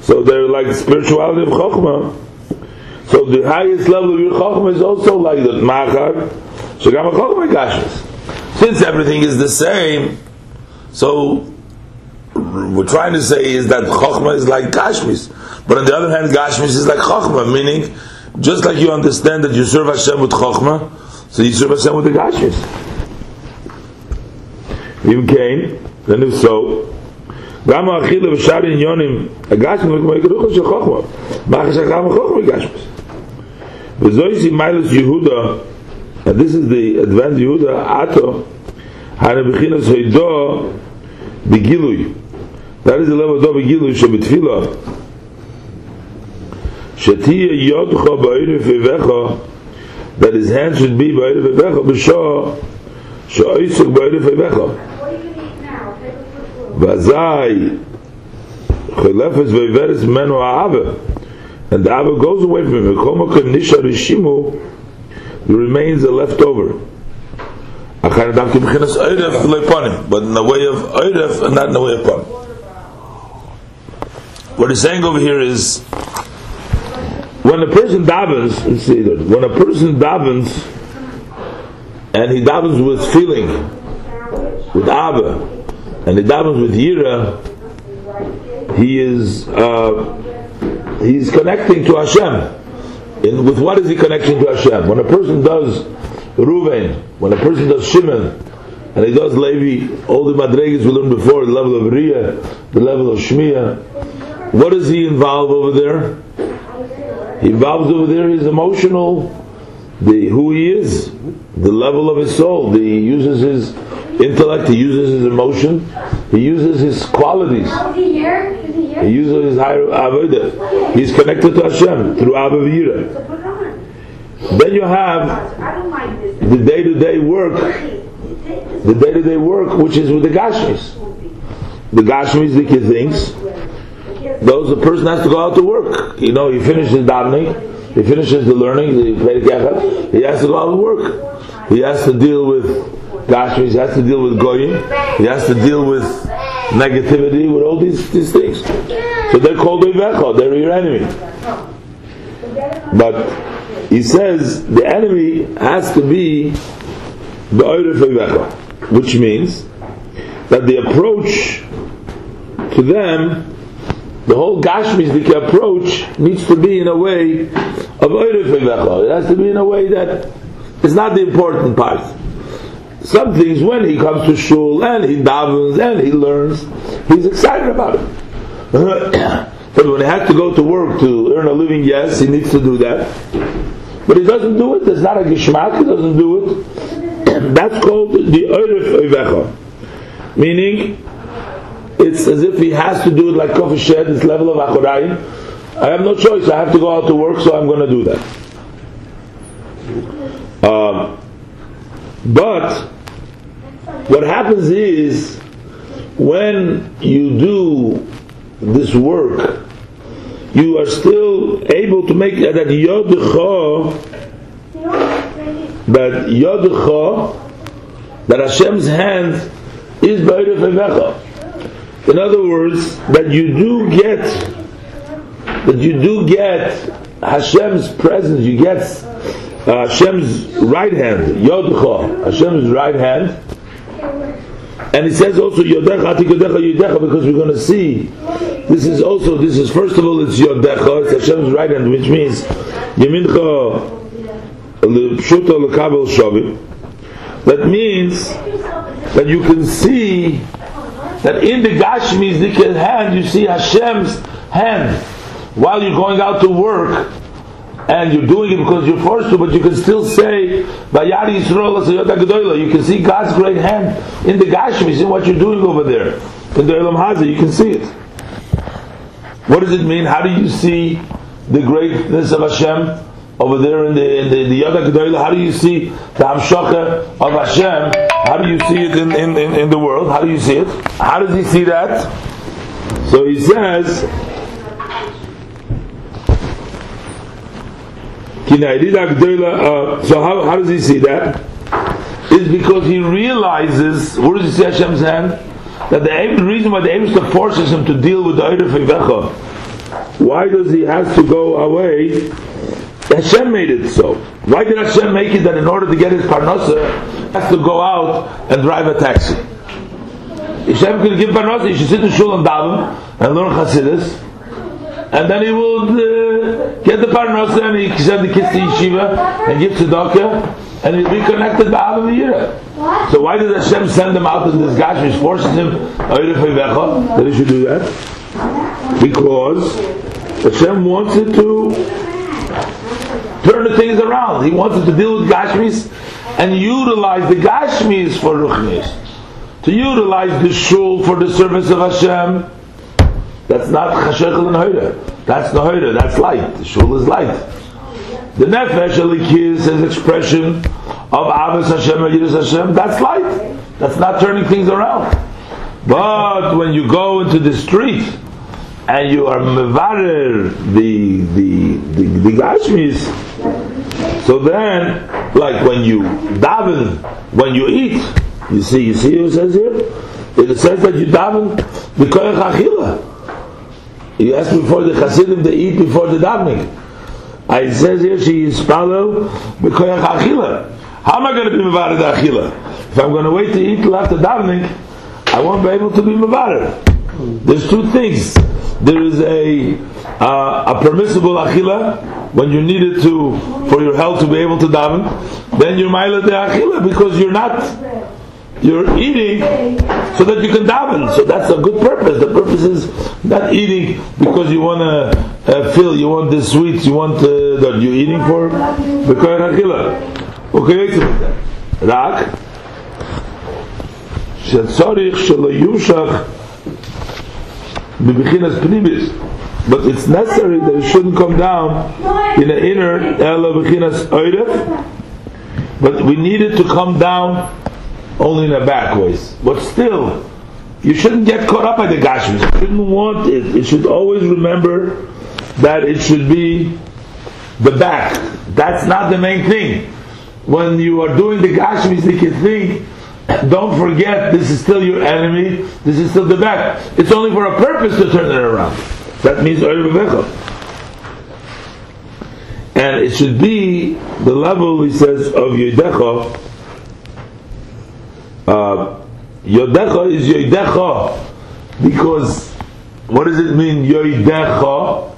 So they're like spirituality of Chokhmah. So the highest level of your Chokhmah is also like the Machar. Shagam Chokhmah Gashmis. Since everything is the same, so we're trying to say is that Chokhmah is like Gashmis. But on the other hand, Gashmis is like Chokhmah, meaning just like you understand that you serve Hashem with Chokhmah, so you serve Hashem with the Gashmis. Even came. Then if so, גם האכילה ושאר עניונים, הגשם כמו יקדוחה של חוכמה. מה חשב כמה חוכמה גשמס? וזוהי סי מיילס יהודה, and this is the advanced יהודה, עתו, הנבחינס הוידו בגילוי. That is the level of בגילוי שבתפילה. שתהיה יודך בערב ובך, that his hand should be בערב ובך, בשעה שעסק בערב ובך. Vazai Chelefes Veveres Menu Ahava and the Abba goes away from him. Komaka Nisha Rishimu remains a leftover. But in the way of Eiref and not in the way of Pan. What he's saying over here is when a person davens, see that when a person davens and he davens with feeling, with Abba, and he davens with Yira, he is uh, he's connecting to Hashem. And with what is he connecting to Hashem? When a person does Ruvain, when a person does Shimon, and he does Levi, all the Madregas we learned before, the level of Riyah, the level of Shmiya, what does he involve over there? He involves over there his emotional, the who he is, the level of his soul. The, he uses his intellect, he uses his emotion, he uses his qualities. he he? He uses his higher avodah. He's connected to Hashem through Avavira. So put it on. Then you have I don't like this. the day-to-day work, the day-to-day work, which is with the Gashmis. The Gashmis, the kid thinks, those the person has to go out to work. You know, he finishes davening, he finishes the learning, he has to go out to work. He has to deal with Gashmis, he has to deal with Goyim, he has to deal with negativity, with all these, these things. So they're called Oivecha, they're your enemy. But he says the enemy has to be the Oivecha, which means that the approach to them, the whole Gashmi's approach needs to be in a way of Oivecha. It has to be in a way that is not the important part some things when he comes to shul and he davens and he learns, he's excited about it. but when he has to go to work to earn a living, yes, he needs to do that. But he doesn't do it. There's not a gishmak. He doesn't do it. That's called the oirif oivecha, meaning it's as if he has to do it like kofar shed, this level of achoraim. I have no choice. I have to go out to work, so I'm going to do that. Um, but what happens is when you do this work, you are still able to make that yodcha, that yodcha, that Hashem's hand is In other words, that you do get, that you do get Hashem's presence, you get uh, Hashem's right hand, Yodcha, Hashem's right hand, and he says also Yodecha Yodecha Yodecha because we're going to see this is also this is first of all it's Yodecha it's Hashem's right hand which means Yemincha Pshuta Lekabel Shavim that means that you can see that in the Gashmi's hand you see Hashem's hand. While you're going out to work and you're doing it because you're forced to, but you can still say, Vayari Yisrael You can see God's great hand in the Gashmis, in what you're doing over there. In the Elam Hazah, you can see it. What does it mean? How do you see the greatness of Hashem over there in the in the, the Yoda How do you see the Hamshacha of Hashem? How do you see it in, in, in, in the world? How do you see it? How does he see that? So he says, so how, how does he see that? Is because he realizes, where does he see Hashem's hand? That the reason why the Eibishter forces him to deal with the Eiref Eivecha, why does he have to go away? Hashem made it so. Why did Hashem make it that in order to get his parnasa, has to go out and drive a taxi? Hashem could give parnasa, he should sit in shul and daven and learn Chassidus, and then he will uh, get the parnasa and he send the kids to yeshiva and give tzedakah and he'll be connected by Adam Yira. So why did Hashem send him out in this gash which forces him that he should do that? Because Hashem wanted to turn the things around. He wanted to deal with Gashmis and utilize the Gashmis for Ruchnis. To utilize the shul for the service of Hashem that's not chashechel and hoira. That's the hoira. That's light. The shul is light. The nefesh alikis is expression of avos Hashem and Yiras Hashem. That's light. That's not turning things around. But when you go into the street and you are mevarer the the the, the gashmis, so then like when you daven, when you eat, you see, you see it says here. It says that you daven koyach achila. You asked before the Hasidim they eat before the davening. I says here she is follow b'koyach achila. How am I going to be mevared the achila? If I'm going to wait to eat till after davening, I won't be able to be mevared. There's two things. There is a uh, a permissible achila when you need it to for your health to be able to daven. Then you're milet the achila because you're not you're eating so that you can daven. So that's a good purpose. The purpose is not eating because you want to uh, fill, you want the sweets, you want uh, that you're eating for בקוין אכילה. וכיוצא בזה. רק שצורך שלא יושך בבחינס פנימיס but it's necessary that it shouldn't come down in the inner Ela Bechinas Oiref, but we need it to come down only in a back ways. But still, you shouldn't get caught up by the gashmis. You shouldn't want it. You should always remember that it should be the back. That's not the main thing. When you are doing the gashmis, you can think don't forget this is still your enemy, this is still the back. It's only for a purpose to turn it around. That means And it should be the level, he says, of Yodecha. Uh, Yodecha is Yodecha because what does it mean, Yodecha?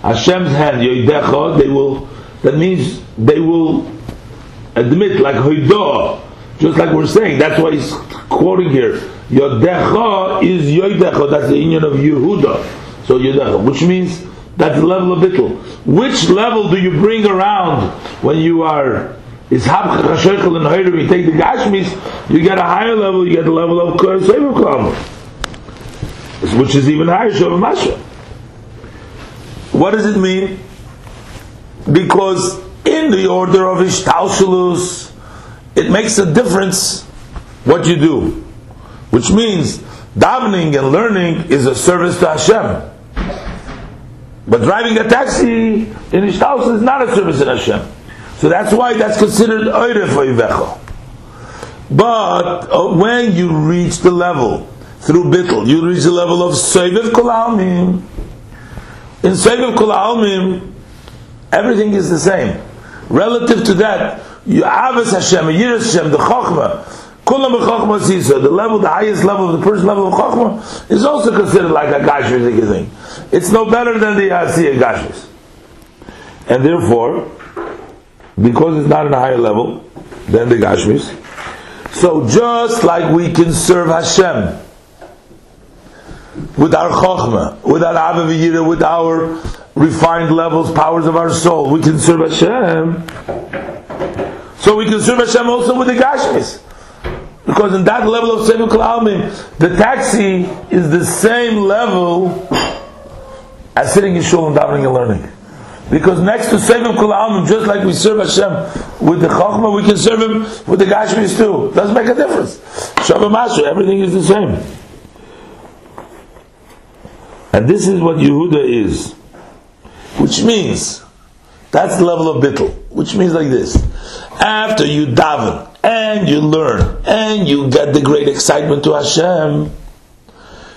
Hashem's hand, Yodecha, they will, that means they will admit, like Hoidah, just like we're saying, that's why he's quoting here. Yodecha is Yodecha, that's the union of Yehuda. So Yodecha, which means that's the level of bittul. Which level do you bring around when you are is habcha chashaychel and hayrim, you take the gashmis, you get a higher level, you get the level of sevu klam, which is even higher, shavah masha. What does it mean? Because in the order of ishtalshalus, it makes a difference what you do, which means davening and learning is a service to Hashem. But driving a taxi in Ishtaus is not a service to Hashem. So that's why that's considered Eure for Ivecho. But uh, when you reach the level through Bittel, you reach the level of Seviv Kol Almim. In Seviv Kol Almim, everything is the same. Relative to that, you Avas Hashem, Yiras Hashem, the Chokhmah, Kulam Chokhmah Sisa, the level, the highest level the first level of Chokhmah, is also considered like a Gashmiz thing. It's no better than the Asiya Gashmiz. And therefore, because it's not in a higher level than the Gashmis. so just like we can serve Hashem with our Chokhmah, with our Avaviyira, with our refined levels, powers of our soul, we can serve Hashem so we can serve Hashem also with the Gashmis. Because in that level of Sefer Kal'almim, the taxi is the same level as sitting in shul and davening and learning. Because next to Sefer Kal'almim, just like we serve Hashem with the Chachma, we can serve Him with the Gashmis too. Doesn't make a difference. Shabbat everything is the same. And this is what Yehuda is. Which means, that's the level of Bittel. Which means like this after you daven and you learn and you get the great excitement to Hashem,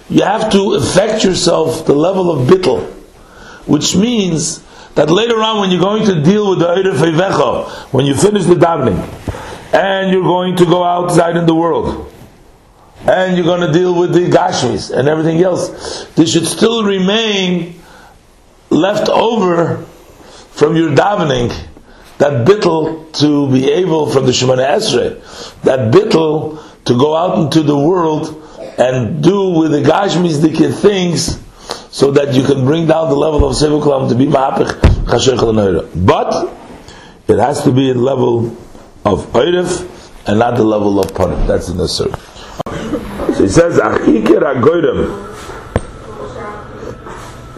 you have to affect yourself the level of bittel, which means that later on when you're going to deal with the Eiref Eivecha, when you finish the davening, and you're going to go outside in the world, and you're going to deal with the Gashmis and everything else, there should still remain left over from your davening that bittel to be able from the Shemoneh Esrei, that bittel to go out into the world and do with the Gashmis, Gashmizdike things so that you can bring down the level of Sevukulam to be Ma'apich Chasher But it has to be in level of Oirif and not the level of Panim. That's necessary. So he says, Achikir HaGoyrem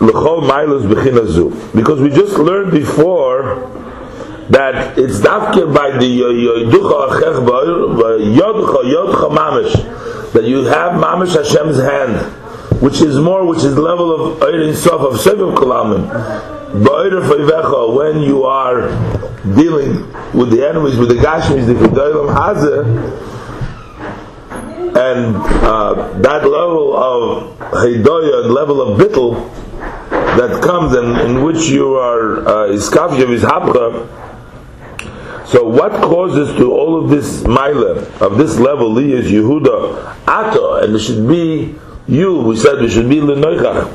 L'chol Mailus B'chinazu. Because we just learned before that it's dafke by the yoducha achech yodcha yodcha mamish that you have mamish Hashem's hand, which is more, which is the level of Eirin Sof of Seviv Kalamim. When you are dealing with the enemies, with the Gashmis, the Kedolim Hazeh, and uh, that level of Hidoya, and level of Bittel, that comes and in which you are uh, is habcha so what causes to all of this mile of this level li is Yehuda Ata and it should be you we said it should be lenoichach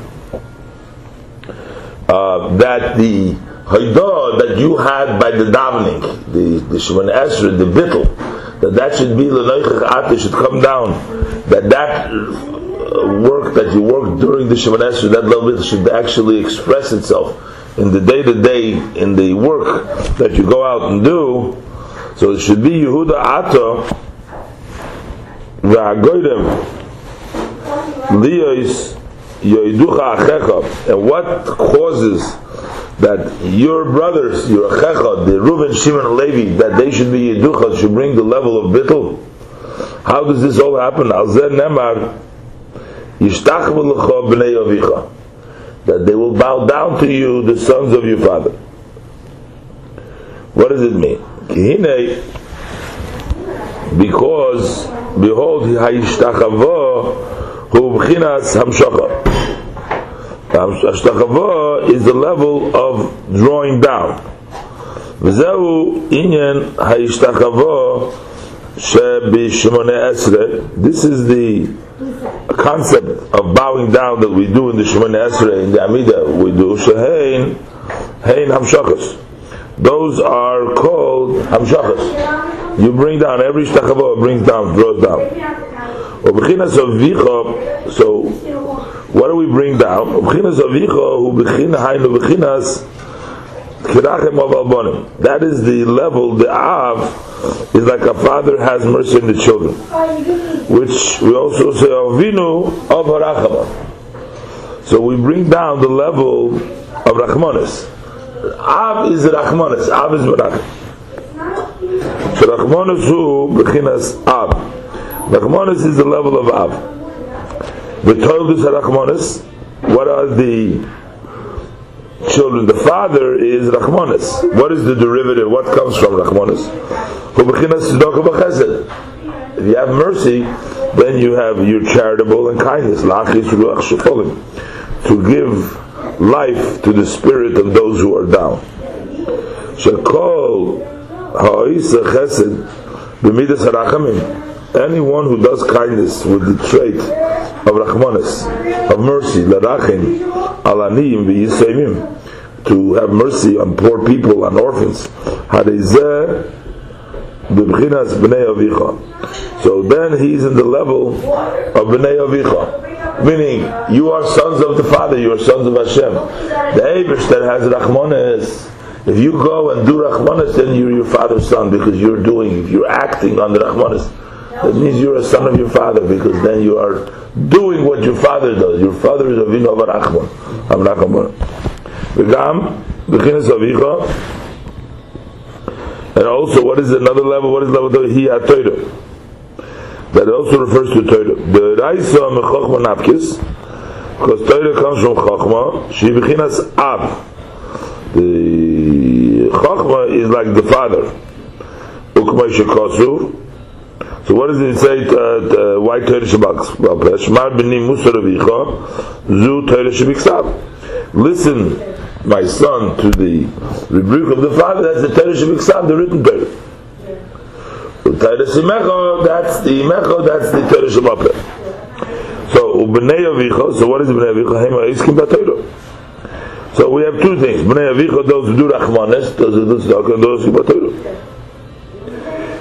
uh, that the Haidah that you had by the davening the the Shemon Esra the bittel that that should be lenoichach Ata should come down that that uh, work that you work during the Shemon Esra that level should actually express itself in the day to day, in the work that you go out and do, so it should be Yehuda Ato V'agoydem Liyos Yoiducha Achecha and what causes that your brothers, your Achecha, the Reuven, Shimon, and Levi, that they should be Yeducha, should bring the level of Bittul? How does this all happen? Al Zer Nemar Yishtach V'lecha B'nei Avicha that they will bow down to you, the sons of your father. What does it mean? because behold hayishtachava hu b'chinas hamshacha. Hashtachava is the level of drawing down. V'zehu inyan hayishtachava shebishmone esre. This is the concept of bowing down that we do in the Shemone Esre in the Amida. We do shehein hein hamshachas. Those are called hamshachas. You bring down every shtachavo brings down, draws down. So, what do we bring down? That is the level, the Av is like a father has mercy on the children. Which we also say Avinu of Harachama. So we bring down the level of Rachmanis. Av is Rachmanis, Av is Barach. So Rachmanis hu bechinas Av. Rachmanis is the level of Av. The is Rachmanis. What are the children. The father is Rachmanis. What is the derivative? What comes from Rachmanis? If you have mercy, then you have your charitable and kindness. To give life to the spirit of those who are down. Anyone who does kindness with the trait of Rachmanis, of mercy, to have mercy on poor people, on orphans. So then he's in the level of Bnei Avicha. Meaning, you are sons of the Father, you are sons of Hashem. The Abish that has Rachmanis, if you go and do Rachmanis, then you're your father's son because you're doing, you're acting on the Rachmanis, that means you're a son of your father because then you are doing what your father does. Your father is Avinu Avarachman. Avarachman. V'gam, b'chinas avicha. And also, what is another level? What is level? He Torah. That also refers to Torah. The Raisa mechachma napkis, because Torah comes from chachma. She b'chinas ab. The chachma is like the father. Ukmay shekasu. So what does it say? Uh, uh, why Torah Shabbat? Well, Shmar b'ni Musar Avicha, Zu Torah Shabbat. Listen, my son, to the rebuke of the father. That's the Torah Shabbat, the written Torah. Torah Shemecha, that's the Mecha, that's the Torah Shabbat. So Ubnei Avicha. So what is Ubnei Avicha? Hema Iskim Torah. So we have two things. Bnei Avicha, those who do Rachmanes, those who do Tzedakah, and those who do Torah.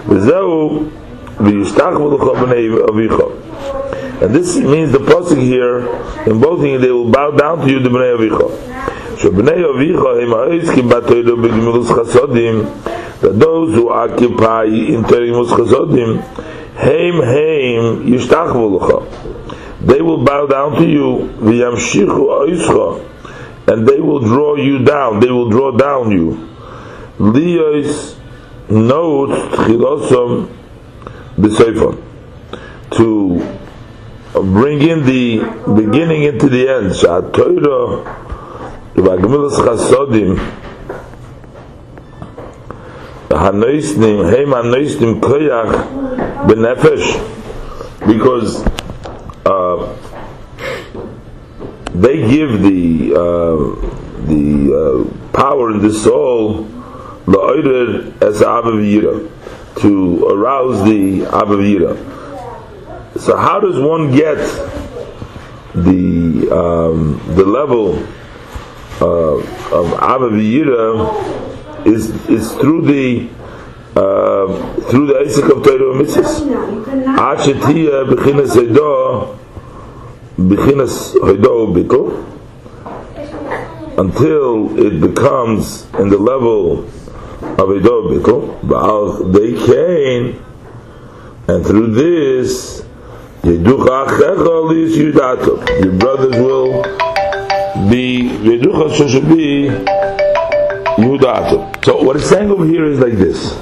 V'zehu and this means the pasuk here, in both things, they will bow down to you, the Bnei Avicha. So Bnei Avicha, him ha'iskim batoydo b'gimilus chasodim, that those who occupy in terimus chasodim, heim heim yishtachvu They will bow down to you, v'yamshichu oischa, and they will draw you down, they will draw down you. Liyos note tchilosom b'seifon to bring in the beginning into the end. Sha'atoira v'agmilas chasodim hanoisnim heim hanoisnim koyach b'nefesh. Because uh, they give the uh, the uh, power in the soul la'oider as avav to arouse the Avavira. So how does one get the um, the level uh, of Avavira is is through the uh, through the Isaac of Torah Mitzvahs. Achetia b'chinas Hodo b'chinas Hodo bitl until it becomes in the level Avidah Bittel, Baal they came, and through this, your brothers will be Yeducha should be Yehudato. So what he's saying over here is like this.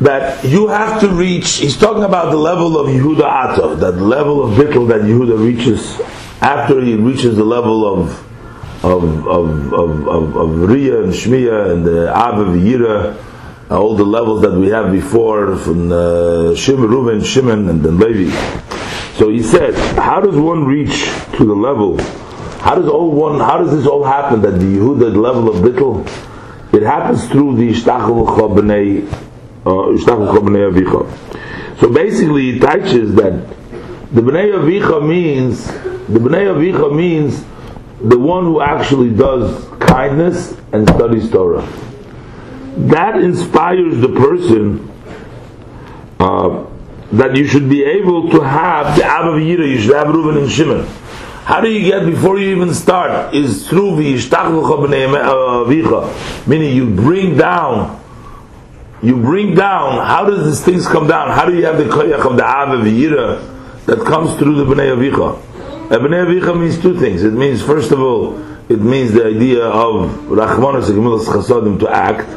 That you have to reach, he's talking about the level of Yehuda Atov, that level of Bittel that Yehuda reaches after he reaches the level of of of of of, of Riyah and Shmiya and the Av of Yira all the levels that we have before from uh, Shimon, Reuben, Shimon, and then Levi. So he said, how does one reach to the level? How does all one? How does this all happen? That the Yehuda level of Bittel, it happens through the Ishtachel Chobnei, uh, Ishtachel Chobnei Avicha. So basically, it teaches that the Bnei Avicha means the Bnei Avicha means the one who actually does kindness and studies Torah. That inspires the person uh, that you should be able to have the Abba Yira, you should have Reuben and Shimon. How do you get before you even start? Is through v'yishtachlucha b'nei meaning you bring down, you bring down. How does these things come down? How do you have the koyach of the Abba Yira that comes through the b'nei avicha? B'nei avicha means two things. It means first of all, it means the idea of rachmanos chasadim to act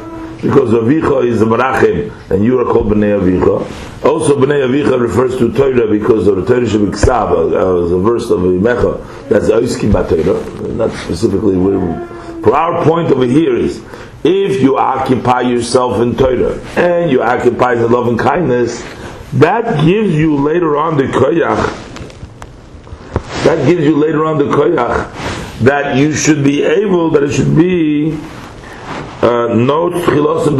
because Avicha is the Marachim, and you are called Bnei Avicha. Also, Bnei Avicha refers to Torah because of the Torah should be Ksav, uh, a verse of Imecha, that's Oiskim Torah, not specifically. For our point over here is, if you occupy yourself in Torah, and you occupy the love and kindness, that gives you later on the koyach, that gives you later on the koyach, that you should be able, that it should be uh, chilosim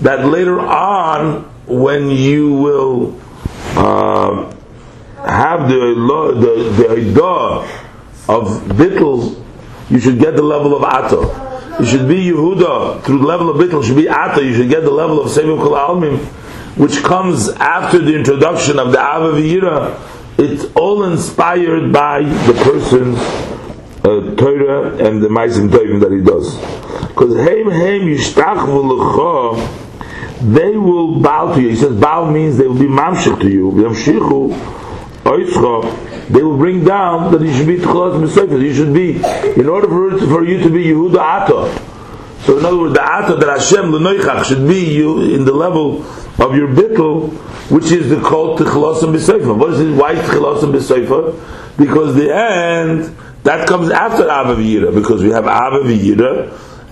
that later on when you will uh, have the the the of bittul, you should get the level of ato. You should be Yehuda through the level of bittul. Should be ato. You should get the level of sevim kol almim, which comes after the introduction of the avavira. It's all inspired by the person's uh, Torah and the Maisim Tovim that he does. Because Heim Heim Yishtach they will bow to you. He says bow means they will be mamshich to you. They will bring down that you should be Tchalas Mesefes. You should be, in order for, for you to be Yehuda Ato. So in other words, the Ato that Hashem Lenoichach should be you in the level of your bittul, which is the called Tchalas Mesefes. What is it? Why Tchalas Mesefes? Because the end that comes after Abba because we have Abba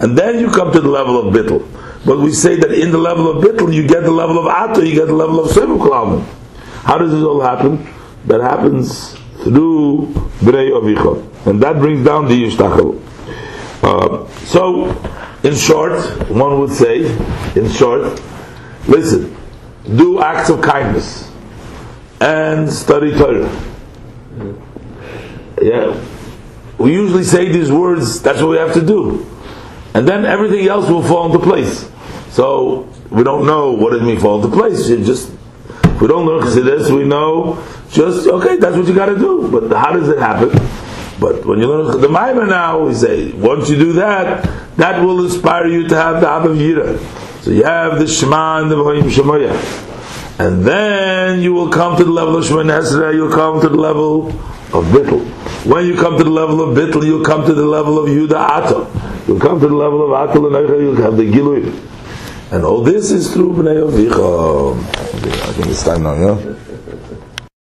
and then you come to the level of Bittel. But we say that in the level of Bittel, you get the level of Ato, you get the level of Sevu How does this all happen? That happens through Bnei Avicha. And that brings down the Yishtachel. Uh, so, in short, one would say, in short, listen, do acts of kindness and study Torah. Yeah, we usually say these words, that's what we have to do. And then everything else will fall into place. So we don't know what it mean fall into place. You just we don't learn Chassidus, we know just okay, that's what you got to do. But how does it happen? But when you learn the Maimon now, we say once you do that, that will inspire you to have the Abav Yira. So you have the Shema and the Vahim Shemoyah. And then you will come to the level of Shema Nesra, you'll come to the level of Bittul. When you come to the level of Bittul, you'll come to the level of Yuda Ato. You'll come to the level of Ato and you'll have the Gilui. And all this is through Bnei Avicha. I think it's time now, yeah?